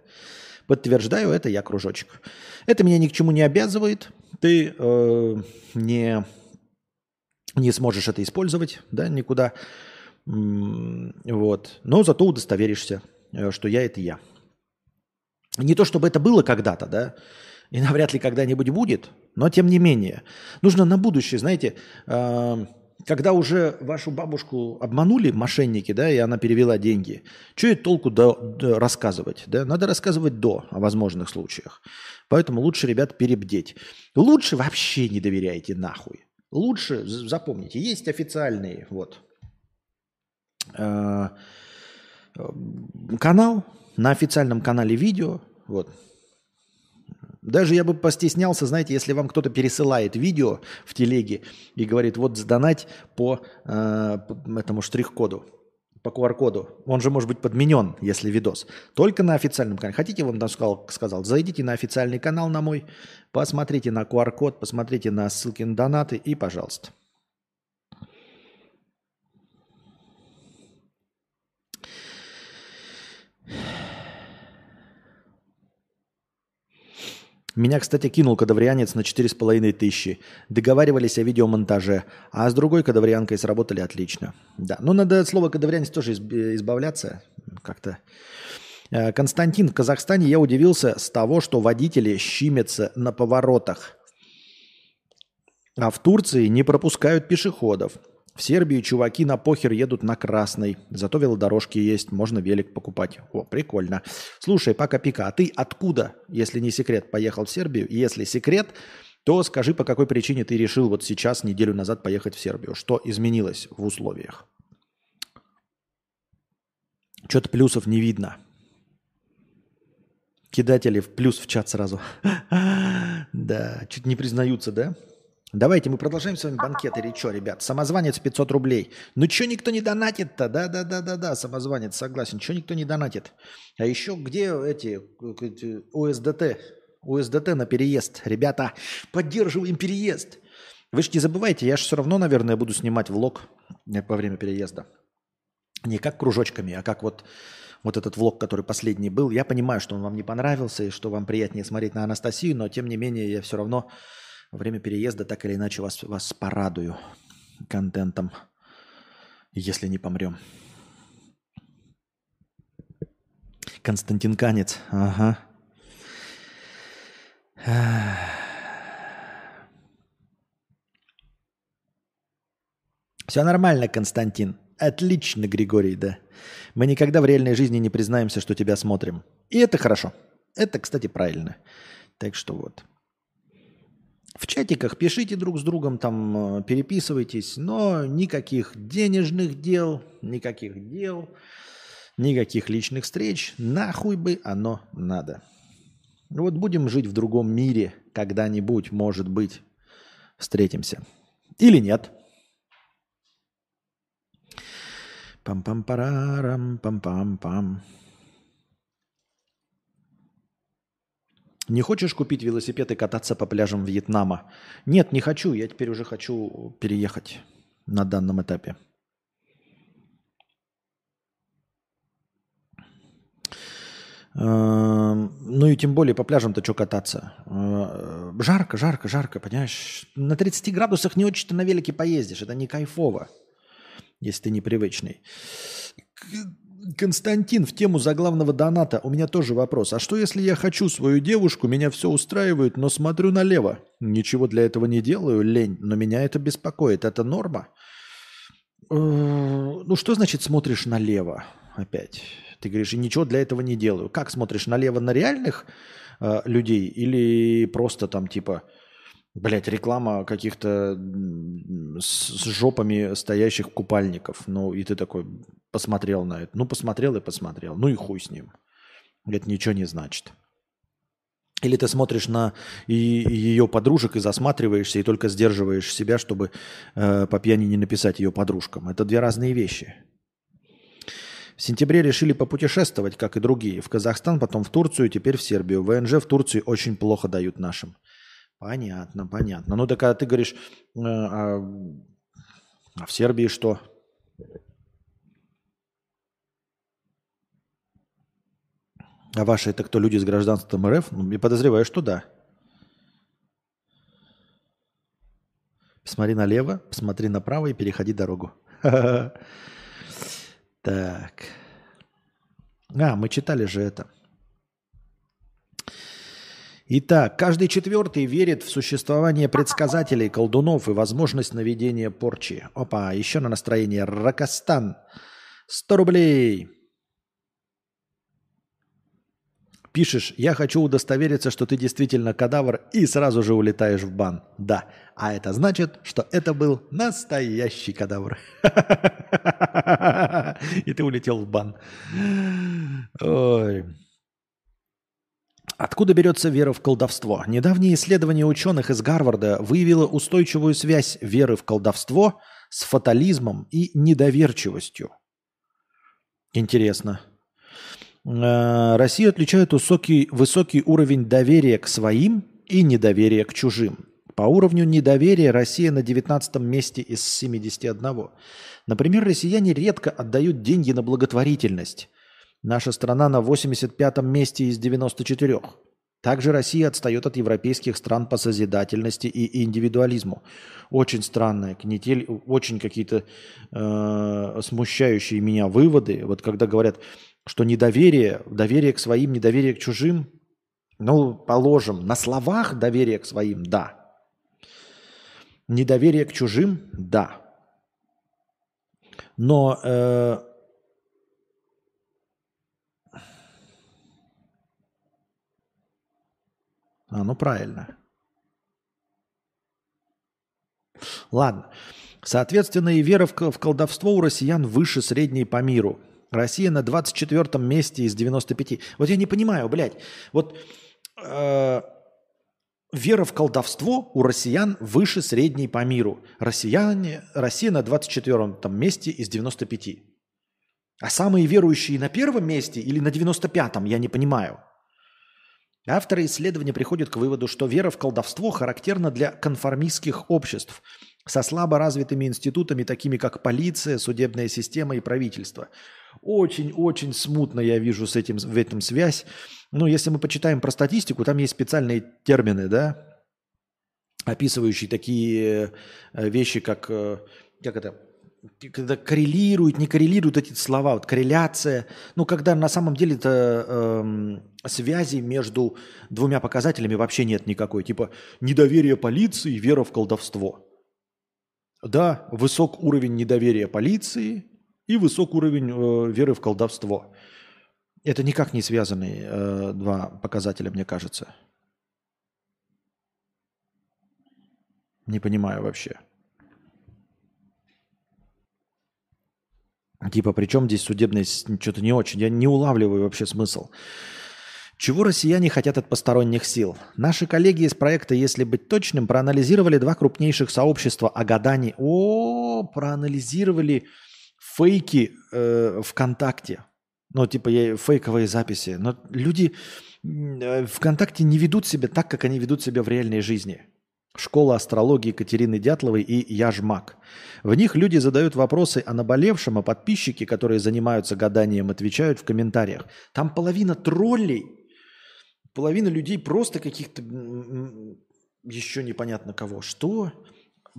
Подтверждаю, это я кружочек. Это меня ни к чему не обязывает. Ты э, не не сможешь это использовать, да, никуда. Вот. Но зато удостоверишься, э, что я – это я. Не то, чтобы это было когда-то, да, и [LAUGHS] навряд ли когда-нибудь будет, но тем не менее. Нужно на будущее, знаете, э, Когда уже вашу бабушку обманули мошенники, да, и она перевела деньги, что ей толку до, до рассказывать? Да? Надо рассказывать до о возможных случаях. Поэтому лучше, ребят, перебдеть. Лучше вообще не доверяйте нахуй. Лучше, запомните, есть официальные, вот, э, канал, на официальном канале видео, вот, даже я бы постеснялся, знаете, если вам кто-то пересылает видео в телеге и говорит, вот сдонать по, э, этому штрих-коду, по QR-коду. Он же может быть подменен, если видос. Только на официальном канале. Хотите, вам там сказал, сказал, зайдите на официальный канал на мой, посмотрите на QR-код, посмотрите на ссылки на донаты и пожалуйста. Меня, кстати, кинул кадаврианец на 4,5 тысячи. Договаривались о видеомонтаже. А с другой кадаврианкой сработали отлично. Да, но надо от слова кадаврианец тоже избавляться. Как-то. Э, Константин, в Казахстане я удивился с того, что водители щимятся на поворотах. А в Турции не пропускают пешеходов. В Сербии чуваки на похер едут на красной. Зато велодорожки есть, можно велик покупать. О, прикольно. Слушай, Пака Пика, а ты откуда, если не секрет, поехал в Сербию? Если секрет, то скажи, по какой причине ты решил вот сейчас, неделю назад, поехать в Сербию. Что изменилось в условиях? Что-то плюсов не видно. Кидатели в плюс в чат сразу. [LAUGHS] Да, чуть не признаются, да? Давайте мы продолжаем с вами банкет или что, ребят? Самозванец 500 рублей. Ну что никто не донатит-то? Да-да-да-да-да, самозванец, согласен. Что никто не донатит? А еще где эти, УСДТ? УСДТ на переезд. Ребята, поддерживаем переезд. Вы же не забывайте, я же все равно, наверное, буду снимать влог во время переезда. Не как кружочками, а как вот, вот этот влог, который последний был. Я понимаю, что он вам не понравился и что вам приятнее смотреть на Анастасию, но тем не менее я все равно время переезда так или иначе вас, вас порадую контентом, если не помрем. Константин Канец, ага. Все нормально, Константин. Отлично, Григорий, да. Мы никогда в реальной жизни не признаемся, что тебя смотрим. И это хорошо. Это, кстати, правильно. Так что вот. В чатиках пишите друг с другом, там э, переписывайтесь, но никаких денежных дел, никаких дел, никаких личных встреч, нахуй бы оно надо. Вот будем жить в другом мире, когда-нибудь, может быть, встретимся. Или нет. Пам-пам-парарам, пам-пам-пам. Не хочешь купить велосипед и кататься по пляжам Вьетнама? Нет, не хочу. Я теперь уже хочу переехать на данном этапе. Эм, ну и тем более по пляжам-то что кататься? Э, жарко, жарко, жарко, понимаешь? На 30 градусах не очень-то на велике поездишь. Это не кайфово, если ты непривычный. Константин, в тему заглавного доната у меня тоже вопрос. А что если я хочу свою девушку, меня все устраивает, но смотрю налево? Ничего для этого не делаю, лень, но меня это беспокоит. Это норма? Э, ну что значит смотришь налево опять? Ты говоришь, ничего для этого не делаю. Как смотришь налево на реальных э, людей или просто там типа Блять, реклама каких-то с жопами стоящих купальников. Ну, и ты такой посмотрел на это. Ну, посмотрел и посмотрел. Ну и хуй с ним. Это ничего не значит. Или ты смотришь на и, и ее подружек и засматриваешься, и только сдерживаешь себя, чтобы э, по пьяни не написать ее подружкам. Это две разные вещи. В сентябре решили попутешествовать, как и другие. В Казахстан, потом в Турцию, теперь в Сербию. ВНЖ в Турции очень плохо дают нашим. Понятно, понятно. Ну, так когда ты говоришь, а, а в Сербии что? А ваши это кто, люди с гражданством РФ? Ну, я подозреваю, что да. Посмотри налево, посмотри направо и переходи дорогу. [LAUGHS] Так. А, мы читали же это. Итак, каждый четвертый верит в существование предсказателей, колдунов и возможность наведения порчи. Опа, еще на настроение. Ракостан. 100 рублей. Пишешь, я хочу удостовериться, что ты действительно кадавр, и сразу же улетаешь в бан. Да, а это значит, что это был настоящий кадавр. [LAUGHS] И ты улетел в бан. Ой. Откуда берется вера в колдовство? Недавнее исследование ученых из Гарварда выявило устойчивую связь веры в колдовство с фатализмом и недоверчивостью. Интересно. Э, Россию отличает высокий, высокий уровень доверия к своим и недоверия к чужим. По уровню недоверия Россия на 19 месте из 71. Например, россияне редко отдают деньги на благотворительность – Наша страна на 85-м месте из 94. Также Россия отстает от европейских стран по созидательности и индивидуализму. Очень странная канитель, очень какие-то э, смущающие меня выводы. Вот когда говорят, что недоверие, доверие к своим, недоверие к чужим, ну, положим, на словах доверие к своим – да. Недоверие к чужим – да. Но э, А, ну правильно. Ладно. Соответственно, и вера в колдовство у россиян выше средней по миру. Россия на 24 месте из 95. Вот я не понимаю, блядь. Вот э, вера в колдовство у россиян выше средней по миру. Россияне, Россия на 24 месте из 95. А самые верующие на первом месте или на 95-м, я не понимаю. Авторы исследования приходят к выводу, что вера в колдовство характерна для конформистских обществ со слабо развитыми институтами, такими как полиция, судебная система и правительство. Очень-очень смутно я вижу с этим, в этом связь. Ну, если мы почитаем про статистику, там есть специальные термины, да, описывающие такие э, вещи, как, э, как это, когда коррелируют, не коррелируют эти слова, вот корреляция, ну, когда на самом деле это эм, связи между двумя показателями вообще нет никакой, типа недоверие полиции, вера в колдовство. Да, высок уровень недоверия полиции и высок уровень э, веры в колдовство. Это никак не связанные э, два показателя, мне кажется. Не понимаю вообще. Типа, при чем здесь судебность? Что-то не очень. Я не улавливаю вообще смысл. Чего россияне хотят от посторонних сил? Наши коллеги из проекта «Если быть точным» проанализировали два крупнейших сообщества о гадании. О, проанализировали фейки э, ВКонтакте. Ну, типа фейковые записи. Но люди э, ВКонтакте не ведут себя так, как они ведут себя в реальной жизни. Школа астрологии Екатерины Дятловой и Яжмак. В них люди задают вопросы о наболевшем, а подписчики, которые занимаются гаданием, отвечают в комментариях. Там половина троллей, половина людей просто каких-то еще непонятно кого. Что?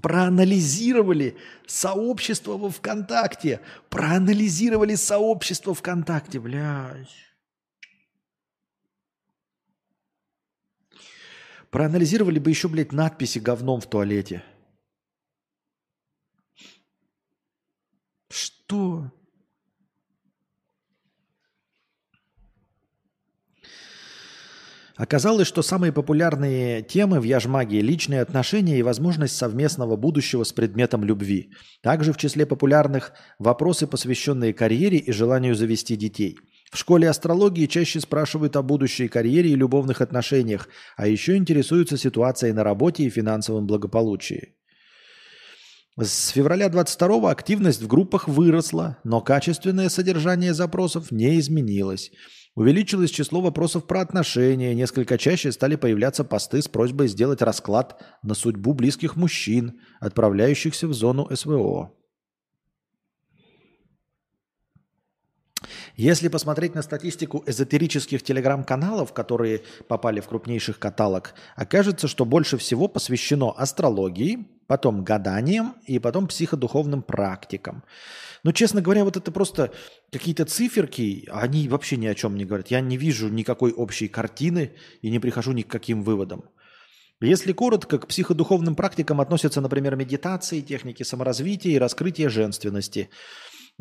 Проанализировали сообщество во ВКонтакте. Проанализировали сообщество ВКонтакте, блядь. Проанализировали бы еще, блядь, надписи говном в туалете. Что? Оказалось, что самые популярные темы в Яжмагии – личные отношения и возможность совместного будущего с предметом любви. Также в числе популярных – вопросы, посвященные карьере и желанию завести детей – в школе астрологии чаще спрашивают о будущей карьере и любовных отношениях, а еще интересуются ситуацией на работе и финансовом благополучии. С февраля 22 активность в группах выросла, но качественное содержание запросов не изменилось. Увеличилось число вопросов про отношения, несколько чаще стали появляться посты с просьбой сделать расклад на судьбу близких мужчин, отправляющихся в зону СВО. Если посмотреть на статистику эзотерических телеграм-каналов, которые попали в крупнейших каталог, окажется, что больше всего посвящено астрологии, потом гаданием и потом психодуховным практикам. Но, честно говоря, вот это просто какие-то циферки, они вообще ни о чем не говорят. Я не вижу никакой общей картины и не прихожу ни к каким выводам. Если коротко, к психодуховным практикам относятся, например, медитации, техники саморазвития и раскрытия женственности.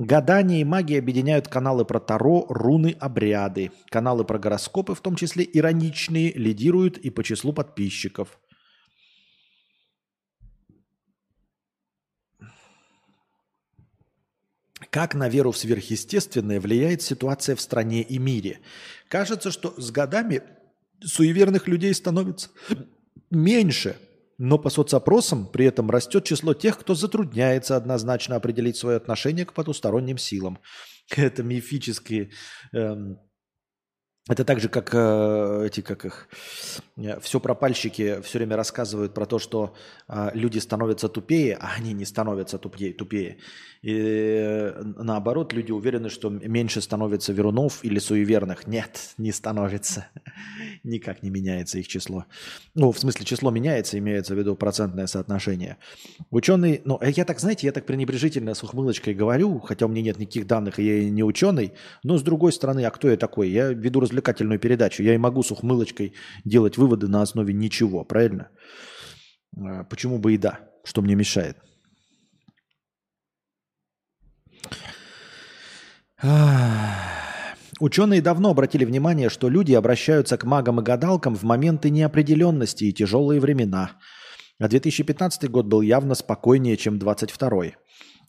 Гадание и магия объединяют каналы про Таро, руны, обряды. Каналы про гороскопы, в том числе ироничные, лидируют и по числу подписчиков. Как на веру в сверхъестественное влияет ситуация в стране и мире? Кажется, что с годами суеверных людей становится меньше, но по соцопросам при этом растет число тех, кто затрудняется однозначно определить свое отношение к потусторонним силам. [LAUGHS] Это мифические эм, это так же, как э, эти, как их, э, все пропальщики все время рассказывают про то, что э, люди становятся тупее, а они не становятся тупее. тупее. И э, наоборот, люди уверены, что меньше становится верунов или суеверных. Нет, не становится. [LAUGHS] Никак не меняется их число. Ну, в смысле, число меняется, имеется в виду процентное соотношение. Ученый, ну, я так, знаете, я так пренебрежительно с ухмылочкой говорю, хотя у меня нет никаких данных, и я не ученый, но с другой стороны, а кто я такой? Я веду развлекательную передачу. Я и могу с ухмылочкой делать выводы на основе ничего, правильно? А, почему бы и да? Что мне мешает? Ученые давно обратили внимание, что люди обращаются к магам и гадалкам в моменты неопределенности и тяжелые времена. А 2015 год был явно спокойнее, чем 2022.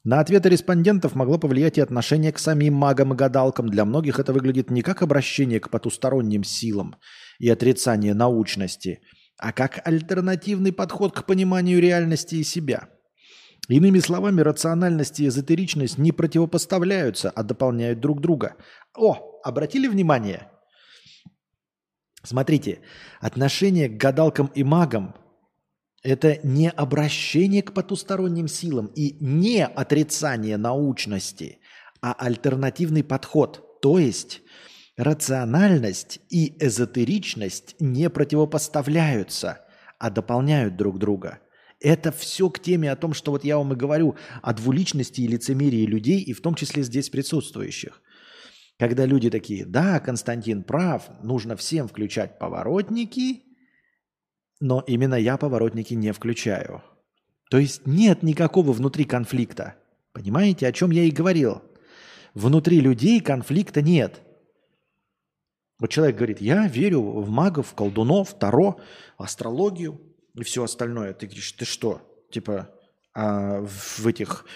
На ответы респондентов могло повлиять и отношение к самим магам и гадалкам. Для многих это выглядит не как обращение к потусторонним силам и отрицание научности, а как альтернативный подход к пониманию реальности и себя. Иными словами, рациональность и эзотеричность не противопоставляются, а дополняют друг друга. О, обратили внимание? Смотрите, отношение к гадалкам и магам это не обращение к потусторонним силам и не отрицание научности, а альтернативный подход. То есть рациональность и эзотеричность не противопоставляются, а дополняют друг друга. Это все к теме о том, что вот я вам и говорю о двуличности и лицемерии людей, и в том числе здесь присутствующих. Когда люди такие, да, Константин прав, нужно всем включать поворотники – но именно я поворотники не включаю. То есть нет никакого внутри конфликта. Понимаете, о чем я и говорил? Внутри людей конфликта нет. Вот человек говорит, я верю в магов, колдунов, таро, астрологию и все остальное. Ты говоришь, ты что? Типа а в этих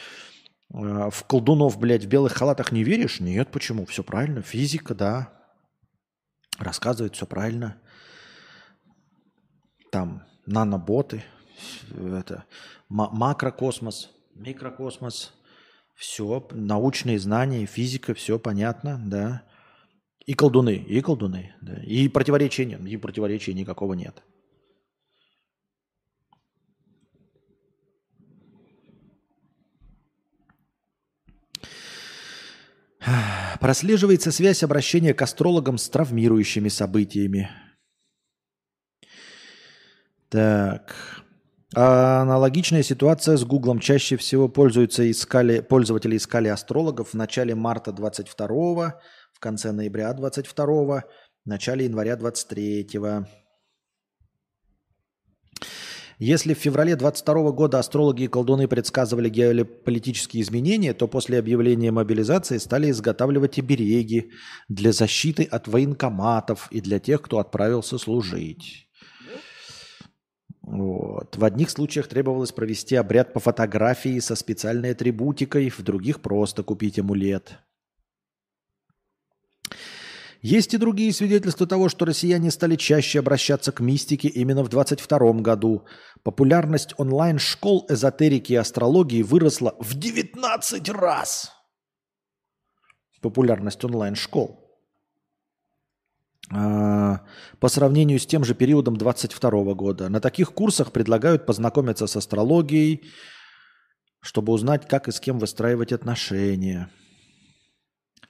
а, в колдунов, блядь, в белых халатах не веришь? Нет, почему? Все правильно. Физика, да. Рассказывает все правильно там наноботы, это, макрокосмос, микрокосмос, все, научные знания, физика, все понятно, да. И колдуны, и колдуны, да. И противоречия нет, и противоречия никакого нет. Прослеживается связь обращения к астрологам с травмирующими событиями – так. Аналогичная ситуация с Гуглом. Чаще всего пользуются искали, пользователи искали астрологов в начале марта 22 в конце ноября 22 в начале января 23 Если в феврале 22 года астрологи и колдуны предсказывали геополитические изменения, то после объявления мобилизации стали изготавливать обереги для защиты от военкоматов и для тех, кто отправился служить. Вот. В одних случаях требовалось провести обряд по фотографии со специальной атрибутикой, в других просто купить амулет. Есть и другие свидетельства того, что россияне стали чаще обращаться к мистике именно в 2022 году. Популярность онлайн-школ эзотерики и астрологии выросла в 19 раз. Популярность онлайн-школ. А, по сравнению с тем же периодом 22 года. На таких курсах предлагают познакомиться с астрологией, чтобы узнать, как и с кем выстраивать отношения.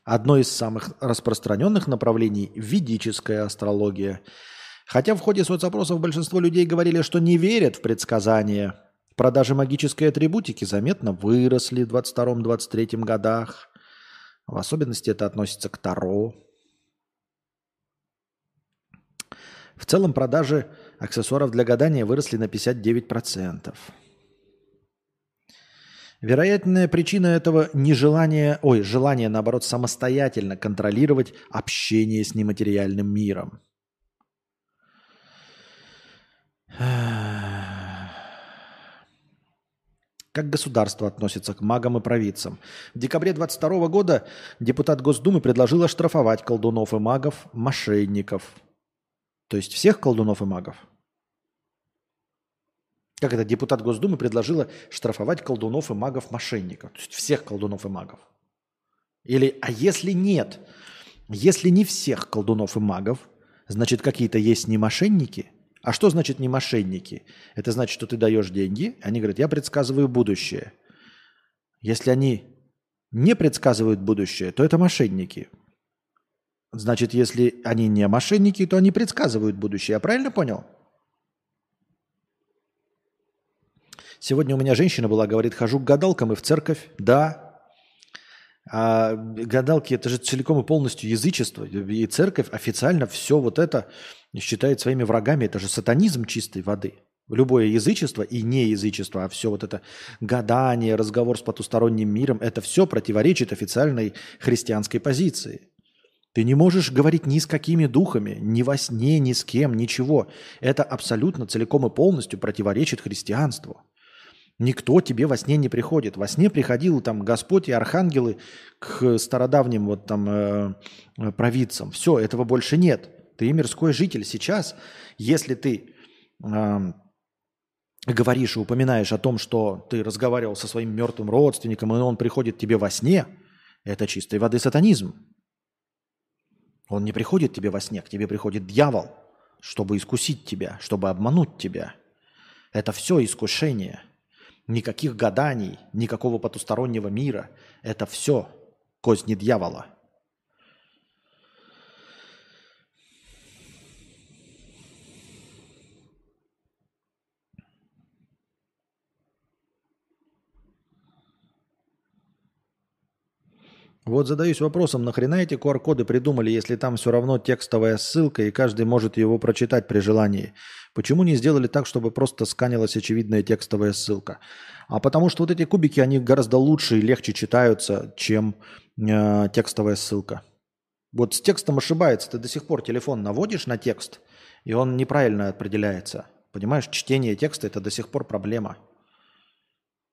Одно из самых распространенных направлений – ведическая астрология. Хотя в ходе соцопросов большинство людей говорили, что не верят в предсказания. Продажи магической атрибутики заметно выросли в 22-23 годах. В особенности это относится к Таро. В целом продажи аксессуаров для гадания выросли на 59%. Вероятная причина этого нежелание, ой, желание, наоборот, самостоятельно контролировать общение с нематериальным миром. Как государство относится к магам и провидцам? В декабре 22 года депутат Госдумы предложил оштрафовать колдунов и магов, мошенников. То есть всех колдунов и магов. Как это депутат Госдумы предложила штрафовать колдунов и магов, мошенников. То есть всех колдунов и магов. Или, а если нет? Если не всех колдунов и магов, значит какие-то есть не мошенники – а что значит не мошенники? Это значит, что ты даешь деньги, они говорят, я предсказываю будущее. Если они не предсказывают будущее, то это мошенники. Значит, если они не мошенники, то они предсказывают будущее. Я правильно понял? Сегодня у меня женщина была, говорит, хожу к гадалкам и в церковь. Да. А гадалки это же целиком и полностью язычество. И церковь официально все вот это считает своими врагами. Это же сатанизм чистой воды. Любое язычество и не язычество, а все вот это гадание, разговор с потусторонним миром, это все противоречит официальной христианской позиции. Ты не можешь говорить ни с какими духами, ни во сне, ни с кем, ничего. Это абсолютно целиком и полностью противоречит христианству. Никто тебе во сне не приходит. Во сне приходил там Господь и архангелы к стародавним вот там э, провидцам. Все, этого больше нет. Ты мирской житель. Сейчас, если ты э, говоришь и упоминаешь о том, что ты разговаривал со своим мертвым родственником, и он приходит тебе во сне, это чистой воды сатанизм. Он не приходит тебе во сне, к тебе приходит дьявол, чтобы искусить тебя, чтобы обмануть тебя. Это все искушение. Никаких гаданий, никакого потустороннего мира. Это все козни дьявола – Вот задаюсь вопросом, нахрена эти QR-коды придумали, если там все равно текстовая ссылка, и каждый может его прочитать при желании? Почему не сделали так, чтобы просто сканилась очевидная текстовая ссылка? А потому что вот эти кубики, они гораздо лучше и легче читаются, чем э, текстовая ссылка. Вот с текстом ошибается. Ты до сих пор телефон наводишь на текст, и он неправильно определяется. Понимаешь, чтение текста – это до сих пор проблема.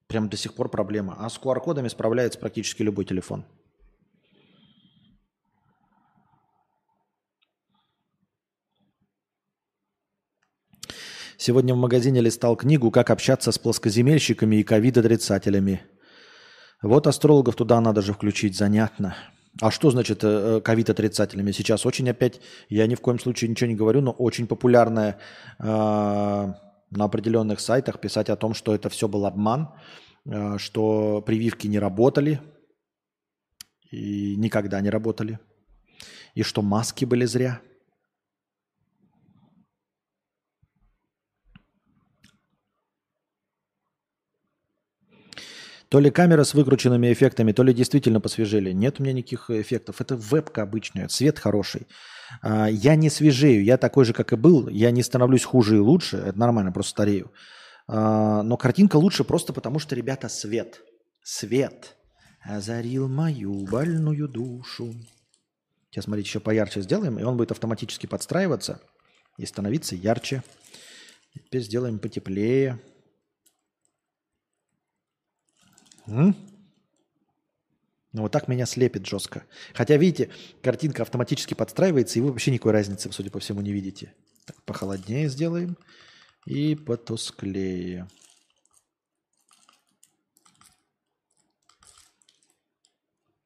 Прям до сих пор проблема. А с QR-кодами справляется практически любой телефон. Сегодня в магазине листал книгу «Как общаться с плоскоземельщиками и ковид-отрицателями». Вот астрологов туда надо же включить, занятно. А что значит э, э, ковид-отрицателями? Сейчас очень опять, я ни в коем случае ничего не говорю, но очень популярное э, на определенных сайтах писать о том, что это все был обман, что прививки не работали и никогда не работали, и что маски были зря – То ли камера с выкрученными эффектами, то ли действительно посвежели. Нет у меня никаких эффектов. Это вебка обычная, цвет хороший. А, я не свежею, я такой же, как и был. Я не становлюсь хуже и лучше. Это нормально, просто старею. А, но картинка лучше просто потому, что, ребята, свет. Свет озарил мою больную душу. Сейчас, смотрите, еще поярче сделаем, и он будет автоматически подстраиваться и становиться ярче. Теперь сделаем потеплее. Ну, вот так меня слепит жестко. Хотя, видите, картинка автоматически подстраивается, и вы вообще никакой разницы, судя по всему, не видите. Так, похолоднее сделаем. И потусклее.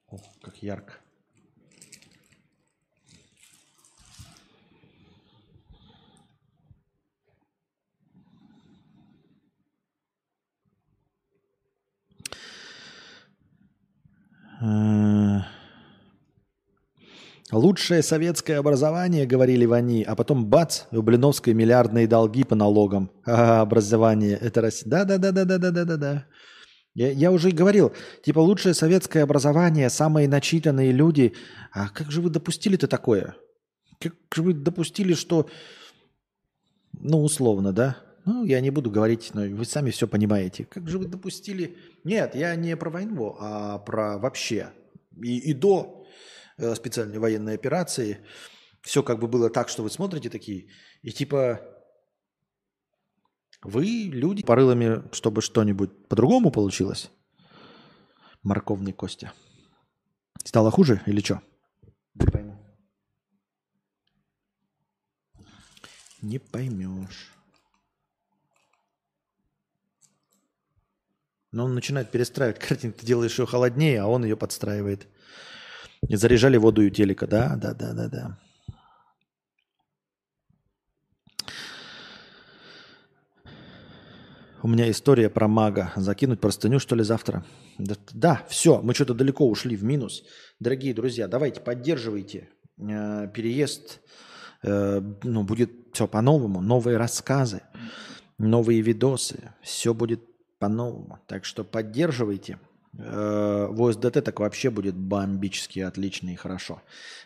О, как ярко. Лучшее советское образование, говорили они, а потом бац, у Блиновской миллиардные долги по налогам. А, образование, это Россия. Да-да-да-да-да-да-да-да. Я, я уже говорил, типа лучшее советское образование, самые начитанные люди. А как же вы допустили-то такое? Как же вы допустили, что, ну, условно, да? Ну, я не буду говорить, но вы сами все понимаете. Как же вы допустили... Нет, я не про войну, а про вообще. И, и до э, специальной военной операции все как бы было так, что вы смотрите такие, и типа вы люди порылами, чтобы что-нибудь по-другому получилось. Морковный Костя. Стало хуже или что? Не пойму. Не поймешь. Но он начинает перестраивать [LAUGHS] картинку. Ты делаешь ее холоднее, а он ее подстраивает. И заряжали воду у телека. Да, да, да, да, да. У меня история про мага. Закинуть простыню, что ли, завтра? Да, да все, мы что-то далеко ушли в минус. Дорогие друзья, давайте поддерживайте э, переезд. Э, ну, будет все по-новому. Новые рассказы, новые видосы. Все будет по-новому. Так что поддерживайте. Э, в ОСДТ так вообще будет бомбически отлично и хорошо.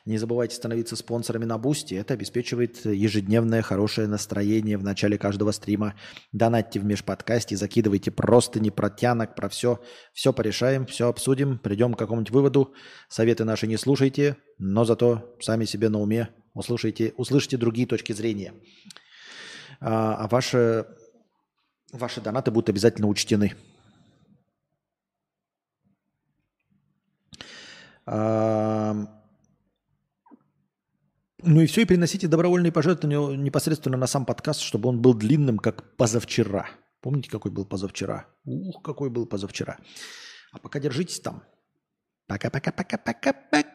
Не забывайте становиться спонсорами на Бусти. Это обеспечивает ежедневное хорошее настроение в начале каждого стрима. Донатьте в межподкасте, закидывайте просто не про тянок, про все. Все порешаем, все обсудим, придем к какому-нибудь выводу. Советы наши не слушайте, но зато сами себе на уме услышите, услышите другие точки зрения. А, а ваши, донаты будут обязательно учтены. Ну и все, и приносите добровольные пожертвования непосредственно на сам подкаст, чтобы он был длинным, как позавчера. Помните, какой был позавчера? Ух, какой был позавчера. А пока держитесь там. Пока-пока-пока-пока-пока.